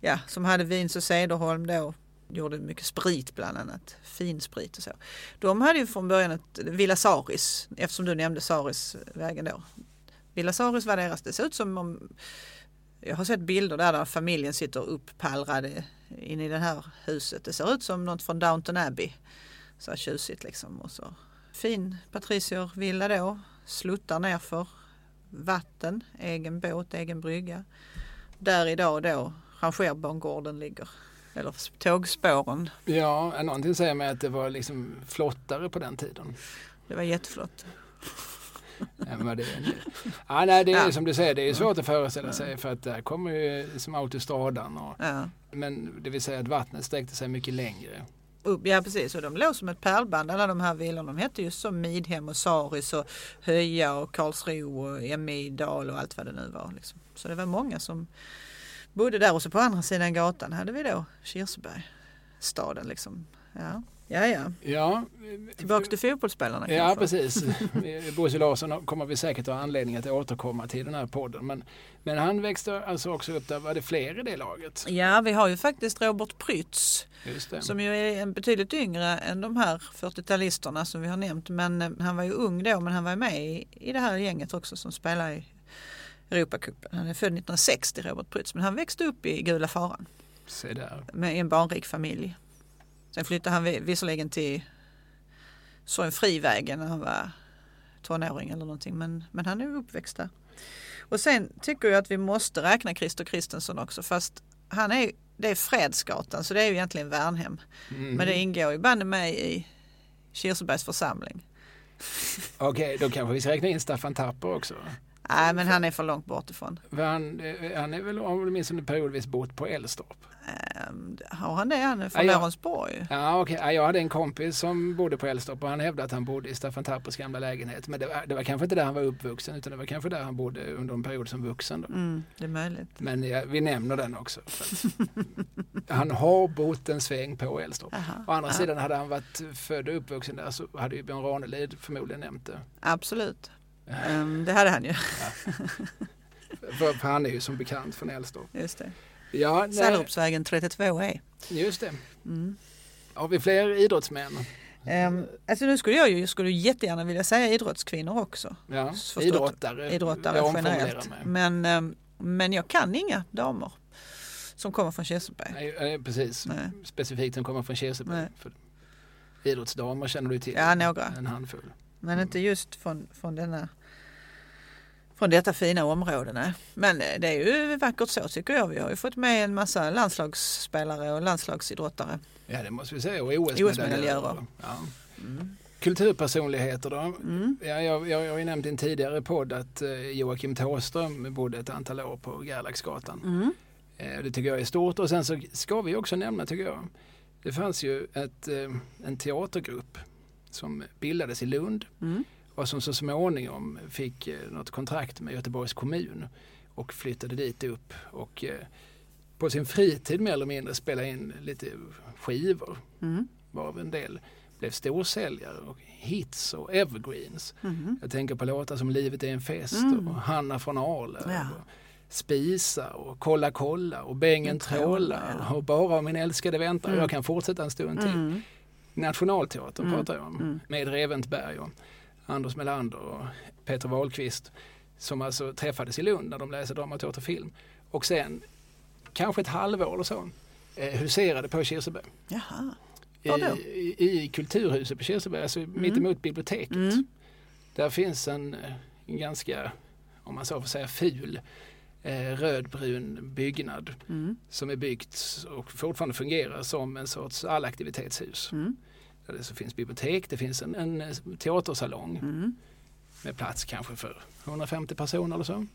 ja, som hade Vins och Cederholm då. Gjorde mycket sprit bland annat, fin sprit och så. De hade ju från början ett Villa Saris, eftersom du nämnde Sarisvägen då. Villa Saris var deras, det ser ut som om jag har sett bilder där, där familjen sitter upppallrade inne i det här huset. Det ser ut som något från Downton Abbey. Så här tjusigt liksom. Och så fin patriciervilla då. Sluttar nerför. Vatten, egen båt, egen brygga. Där idag då rangerbangården ligger. Eller tågspåren. Ja, någonting säger mig att det var liksom flottare på den tiden. Det var jätteflott. än vad det är nu. Ja, nej, det är Ja. som du säger, det är svårt att föreställa sig för att där kommer ju som autostradan. Och, Ja. men det vill säga att vattnet sträckte sig mycket längre. Upp, ja precis, och de låg som ett pärlband alla de här villorna. De hette ju som Midhem och Saris och Höja och Karlsro och Emidal och allt vad det nu var. Liksom. Så det var många som bodde där och så på andra sidan gatan hade vi då Kirseberg, staden liksom. Ja, ja. ja. Ja, Tillbaks till fotbollsspelarna ja kanske. precis. Bosse Larsson kommer vi säkert ha anledning att återkomma till den här podden. Men, men han växte alltså också upp där, var det fler i det laget? Ja, vi har ju faktiskt Robert Prytz som ju är betydligt yngre än de här 40-talisterna som vi har nämnt. Men eh, han var ju ung då, men han var med i, i det här gänget också som spelar i Europacupen. Han är född 1960, Robert Prytz, men han växte upp i Gula Faran Se där. med en barnrik familj. Sen flyttade han vi- visserligen till Sorgenfrivägen när han var tonåring eller någonting. Men, men han är uppväxt där. Och sen tycker jag att vi måste räkna Christer Kristensson också. Fast han är, det är Fredsgatan så det är ju egentligen Värnhem. Mm. Men det ingår ju bandet med i Kirsebergs församling. Okej, då kanske vi ska räkna in Staffan Tapper också. Nej men han är för långt bort ifrån. Han, eh, han är väl åtminstone periodvis bott på Älstorp. Ehm, har han det? Han är från Ja, ja. Lorensborg. Ja. Ja, jag hade en kompis som bodde på Älstorp och han hävdade att han bodde i Staffan Tappers gamla lägenhet. Men det var, det var kanske inte där han var uppvuxen utan det var kanske där han bodde under en period som vuxen. Mm, det är möjligt. Men ja, vi nämner den också. Han har bott en sväng på Älstorp. Jaha. Å andra Ja, sidan hade han varit född och uppvuxen där så hade ju Björn Ranelid förmodligen nämnt det. Absolut. Ehm, det hade han ju. För, för han är ju som bekant från Älstorp. Just det. Ja, nej, Sällerupsvägen 32E. just det. Mm. Har vi fler idrottsmän? Um, alltså nu skulle jag ju skulle jättegärna vilja säga idrottskvinnor också. Ja, Förstått. idrottare. Idrottare generellt. Men, ehm, men jag kan inga damer som kommer från Kirseberg. Nej, nej, precis. Nej. Specifikt som kommer från Kirseberg. Idrottsdamer känner du till? Ja, några. En handfull. Men inte just från, från denna från detta fina område. Nej. Men eh, det är ju vackert så tycker jag. Vi har ju fått med en massa landslagsspelare och landslagsidrottare. Ja, det måste vi säga. Och OS OS-medaljörer. Ja. Mm. Kulturpersonligheter då? Mm. Ja, jag, jag, jag har ju nämnt i en tidigare podd att eh, Joakim Thåström bodde ett antal år på Gerlaxgatan. Mm. Eh, det tycker jag är stort. Och sen så ska vi också nämna, tycker jag, det fanns ju ett, en teatergrupp som bildades i Lund Mm. Och som så småningom fick eh, något kontrakt med Göteborgs kommun och flyttade dit upp och eh, på sin fritid mer eller mindre spelade in lite skivor Mm. varav en del blev storsäljare och hits och evergreens. Mm. Jag tänker på låtar som Livet är en fest Mm. och Hanna från Arlöv Ja. och Spisa och Kolla kolla och Bängen Trålar, trålar ja. och Bara om min älskade väntar. Mm. Jag kan fortsätta en stund till. Mm. Nationalteatern Mm. pratar jag om Mm. med Reventberg och Anders Melander och Peter Wahlqvist som alltså träffades i Lund när de läste dramateaterfilm och sen kanske ett halvår eller så eh, huserade på Kirseberg. Jaha. I, i, I Kulturhuset på Kirseberg, alltså mittemot biblioteket. Mm. Där finns en, en ganska, om man så får säga, ful eh, rödbrun byggnad Mm. som är byggt och fortfarande fungerar som en sorts allaktivitetshus. Mm. Det så finns bibliotek, det finns en, en eh, teatersalong Mm. med plats kanske för 150 personer eller så.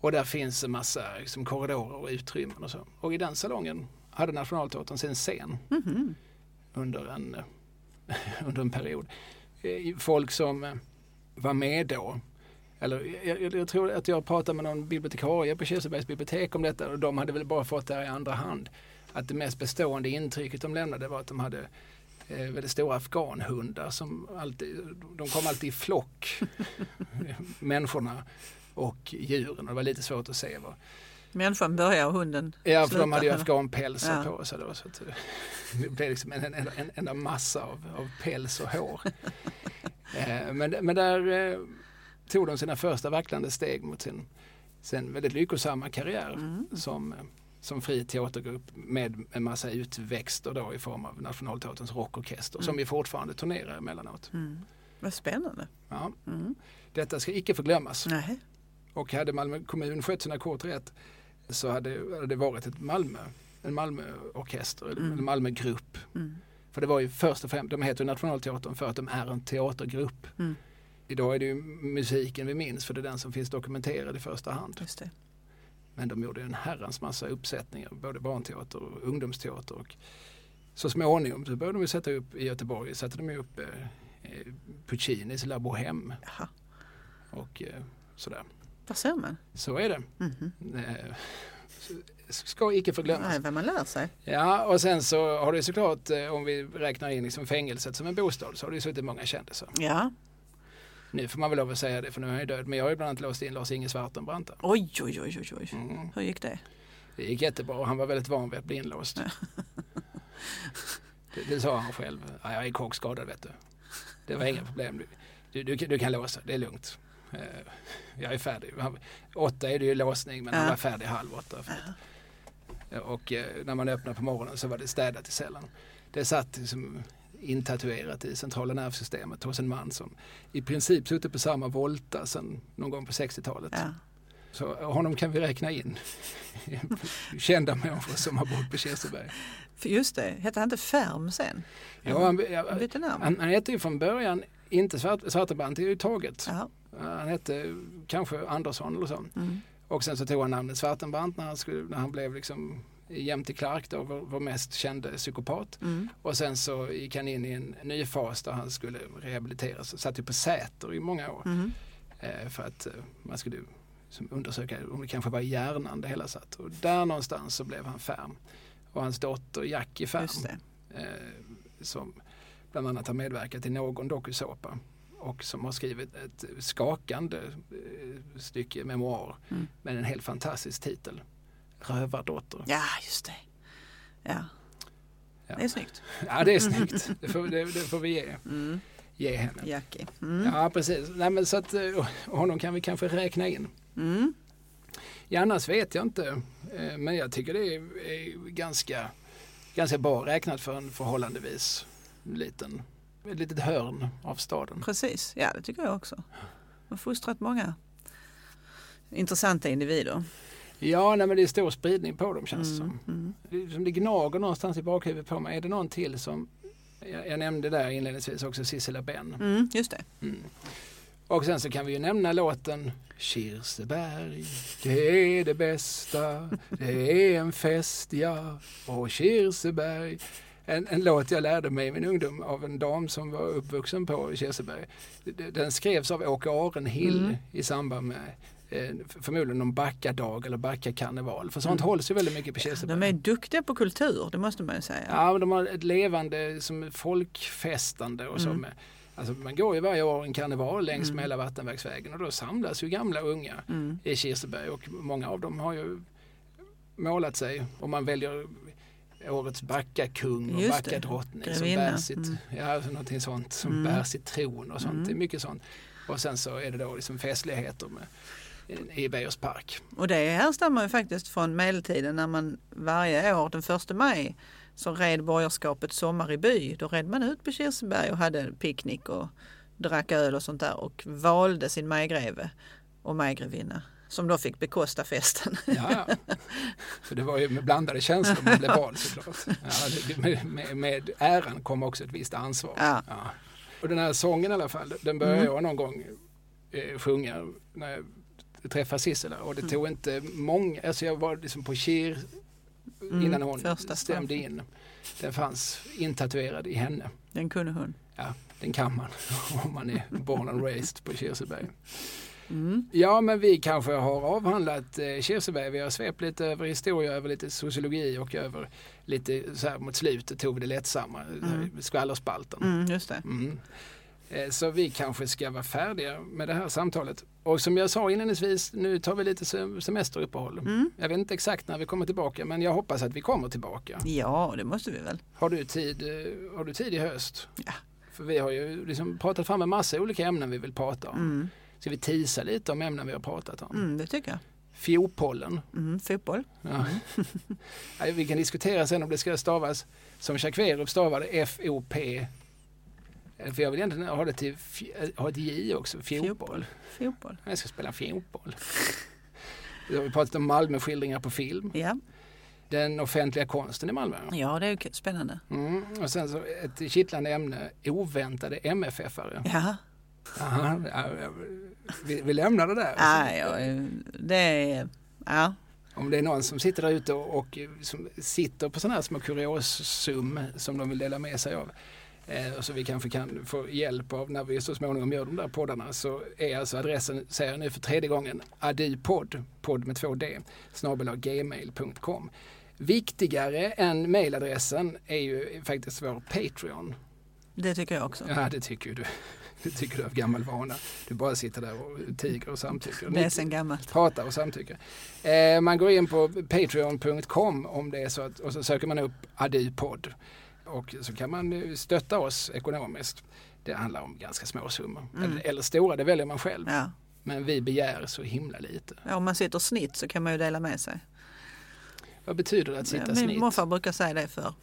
Och där finns en massa liksom, korridorer och utrymmen och så. Och i den salongen hade Nationalteatern sin scen Mhm. under en, eh, under en period. Eh, Folk som var med då, eller jag, jag, tror att jag pratade med någon bibliotekarie på Kirsebergs bibliotek om detta och de hade väl bara fått det här i andra hand. Att det mest bestående intrycket de lämnade var att de hade väldigt stora afghanhundar som alltid, de kom alltid i flock, människorna och djuren och det var lite svårt att se vad, Människan börjar och hunden Ja, för slutar. de hade ju afghanpälsar Ja. på sig då. Så eh, det blev liksom en, en, en enda massa av, av päls och hår. eh, men, men där eh, tog de sina första vacklande steg mot sin, sin väldigt lyckosamma karriär Mm. som, eh, som fri teatergrupp med en massa utväxter då i form av Nationalteaterns rockorkester som Mm. ju fortfarande turnerar emellanåt. Mm. Vad spännande. Ja, Mm. detta ska icke förglömmas. Nej. Och hade Malmö kommun skött sina kort rätt så hade, det varit ett Malmö, en Malmöorkester, Mm. en Malmögrupp. Mm. För det var ju först och främst, de heter Nationalteatern för att de är en teatergrupp. Mm. Idag är det musiken vi minns för det är den som finns dokumenterad i första hand. Just det. Men de gjorde en herrans massa uppsättningar, både barnteater och ungdomsteater. Och så småningom så började de sätta upp i Göteborg, satte de upp eh, eh, Puccinis La Bohème Jaha. och eh, sådär. Vad ser man? Så är det. Mhm. Eh, ska icke förglömmas. Nej, vad man lär sig. Ja, och sen så har det såklart, eh, om vi räknar in liksom fängelset som en bostad, så har det suttit många kändisar. Ja. Nu får man väl lov att säga det, för nu är han ju död. Men jag har ju bland annat låst in Lars-Inge Svartenbrandt. där. Oj, oj, oj, oj, oj. Mm. Hur gick det? Det gick jättebra. Han var väldigt van vid att bli inlåst. det, det sa han själv. Ja, jag är kåkskadad vet du. Det var inga problem. Du, du, du kan låsa, det är lugnt. Eh, Jag är färdig. Han- Åtta är det ju låsning men han Ja. var färdig halv åtta. Att, och eh, när man öppnade på morgonen så var det städat i cellen. det satt liksom intatuerat i centrala nervsystemet hos en man som i princip suttit på samma volta sedan någon gång på 60-talet. Ja. Så honom kan vi räkna in. Kända människor som har bott på Kirseberg. Just det, hette han inte Färm sen? Ja, han, bytte namn? han, han hette ju från början inte Svart, överhuvudtaget. Jaha. Han hette kanske Andersson eller så. Mm. Och sen så tog han namnet Svartenbrandt när han, skulle, när han blev liksom jämte Clark då, vår, vår mest kände psykopat. Mm. Och sen så gick han in i en ny fas där han skulle rehabiliteras. Satt ju på Säter i många år. Mm. Eh, för att eh, man skulle undersöka om det kanske var hjärnan det hela satt. Och där någonstans så blev han Färm. Och hans dotter Jackie Färm eh, som bland annat har medverkat i någon dokusåpa och som har skrivit ett skakande eh, stycke memoar Mm. med en helt fantastisk titel. Rövardotter. Ja, just det. Ja, Ja. det är snyggt. Ja, det är snyggt. Det får, det, det får vi ge, Mm. ge henne. Jackie. Mm. Ja, precis. Nej, men så att, eh, honom kan vi kanske räkna in. Mm. Ja, annars vet jag inte. Eh, Men jag tycker det är, är ganska, ganska bra räknat för en förhållandevis liten, ett litet hörn av staden. Precis, ja det tycker jag också. De har fostrat många intressanta individer. Ja, nej, men det är stor spridning på dem känns Mm. som. Mm. Det, som det gnager någonstans i bakhuvudet på mig. Är det någon till som, jag, jag nämnde där inledningsvis också Sissela Benn. Mm, just det. Mm. Och sen så kan vi ju nämna låten Kirseberg, det är det bästa, det är en fest ja, och Kirseberg. En, en låt jag lärde mig i min ungdom av en dam som var uppvuxen på Kirseberg. Den skrevs av Åke Arenhill Mm. i samband med eh, förmodligen någon Backadag eller Backakarneval. För sånt Mm. hålls ju väldigt mycket på Kirseberg. De är duktiga på kultur, det måste man ju säga. Ja, de har ett levande som folkfestande och så. Mm. Med, alltså man går ju varje år en karneval längs Mm. med hela Vattenverksvägen och då samlas ju gamla och unga Mm. i Kirseberg och många av dem har ju målat sig och man väljer årets Backakung och. Backadrottning som bär sitt, Mm. ja, någonting sånt, som Mm. bär sitt tron och sånt. Mm. Det är mycket sånt. Och sen så är det då liksom festligheter med, i Beijer park. Och det härstammar ju faktiskt från medeltiden när man varje år den första maj så red borgerskapet Sommar i by. Då red man ut på Kirseberg och hade picknick och drack öl och sånt där och valde sin majgreve och majgrevinna som då fick bekosta festen. Ja, ja. Så det var ju med blandade känslor man blev vald såklart. Ja, med, med, med äran kom också ett visst ansvar. Ja. Och den här sången i alla fall, den började Mm. jag någon gång eh, sjunga när jag träffade Sissela och det Mm. tog inte många, alltså jag var liksom på Kir innan Mm, hon första stämde in. Den fanns intatuerad i henne. Den kunde hon. Ja, den kan man om man är born and raised på Kirseberg. Mm. Ja, men vi kanske har avhandlat eh, Kirseberg. Vi har svept lite över historia, över lite sociologi och över lite så här mot slutet tog vi det lättsamma, Mm. skvallerspalten. Mm, just det. Mm. Eh, Så vi kanske ska vara färdiga med det här samtalet. Och som jag sa inledningsvis, nu tar vi lite se- semesteruppehåll. Mm. Jag vet inte exakt när vi kommer tillbaka, men jag hoppas att vi kommer tillbaka. Ja, det måste vi väl. Har du tid, eh, har du tid i höst? Ja. För vi har ju liksom pratat fram en massa olika ämnen vi vill prata om. Mm. Ska vi tisa lite om ämnen vi har pratat om? Mm, det tycker jag. Fiopollen. Mm, fotboll. Ja. Vi kan diskutera sen om det ska stavas som Jacques stavade F-O-P. Eh, För jag vill egentligen ha det till f- ha ett J också, fotboll. Fotboll. Jag ska spela fotboll. Vi har pratat om Malmöskildringar på film. Ja. Den offentliga konsten i Malmö. ja, det är ju spännande. Mm. Och sen så ett kittlande ämne, oväntade MFF-are. Ja, Aha, vi, vi lämnar det där. ja, ja det är... Ja. Om det är någon som sitter där ute och, och som sitter på sådana här små kuriosum som de vill dela med sig av. Eh, så vi kanske kan få hjälp av när vi så småningom gör de där poddarna så är alltså adressen, säger jag nu för tredje gången, adupodd, podd med två d, gmail.com. Viktigare än mailadressen är ju faktiskt vår Patreon. Det tycker jag också. Ja, det tycker ju du. Det tycker du av gammal vana. Du bara sitter där och tiger och samtycker. Det är sen gammalt. pratar och samtycker. Eh, man går in på patreon.com om det är så att, och så söker man upp Adupodd. Och så kan man eh, stötta oss ekonomiskt. Det handlar om ganska små summor. Mm. Eller, eller stora, det väljer man själv. Ja. Men vi begär så himla lite. ja, om man sitter snitt så kan man ju dela med sig. Vad betyder det att sitta Min snitt? morfar brukar säga det för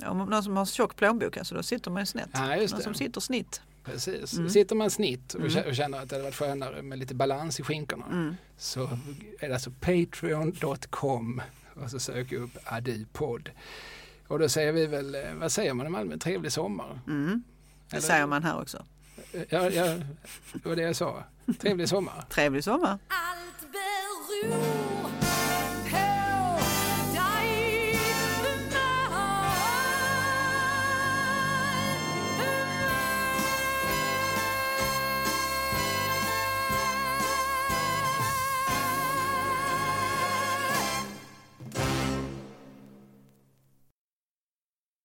ja, om någon som har tjock plånbok, alltså, då sitter man ju snett. Ja, någon det. som sitter snitt. Precis. Mm. Sitter man snitt och Mm. och känner att det hade varit skönare med lite balans i skinkorna Mm. så är det alltså patreon.com och så söker upp Adu-podd. Och då säger vi väl, eh, vad säger man i Malmö, trevlig sommar? Mm. Det Eller- säger man här också. Ja, ja, det var det jag sa. Trevlig sommar. Trevlig sommar! Allt beror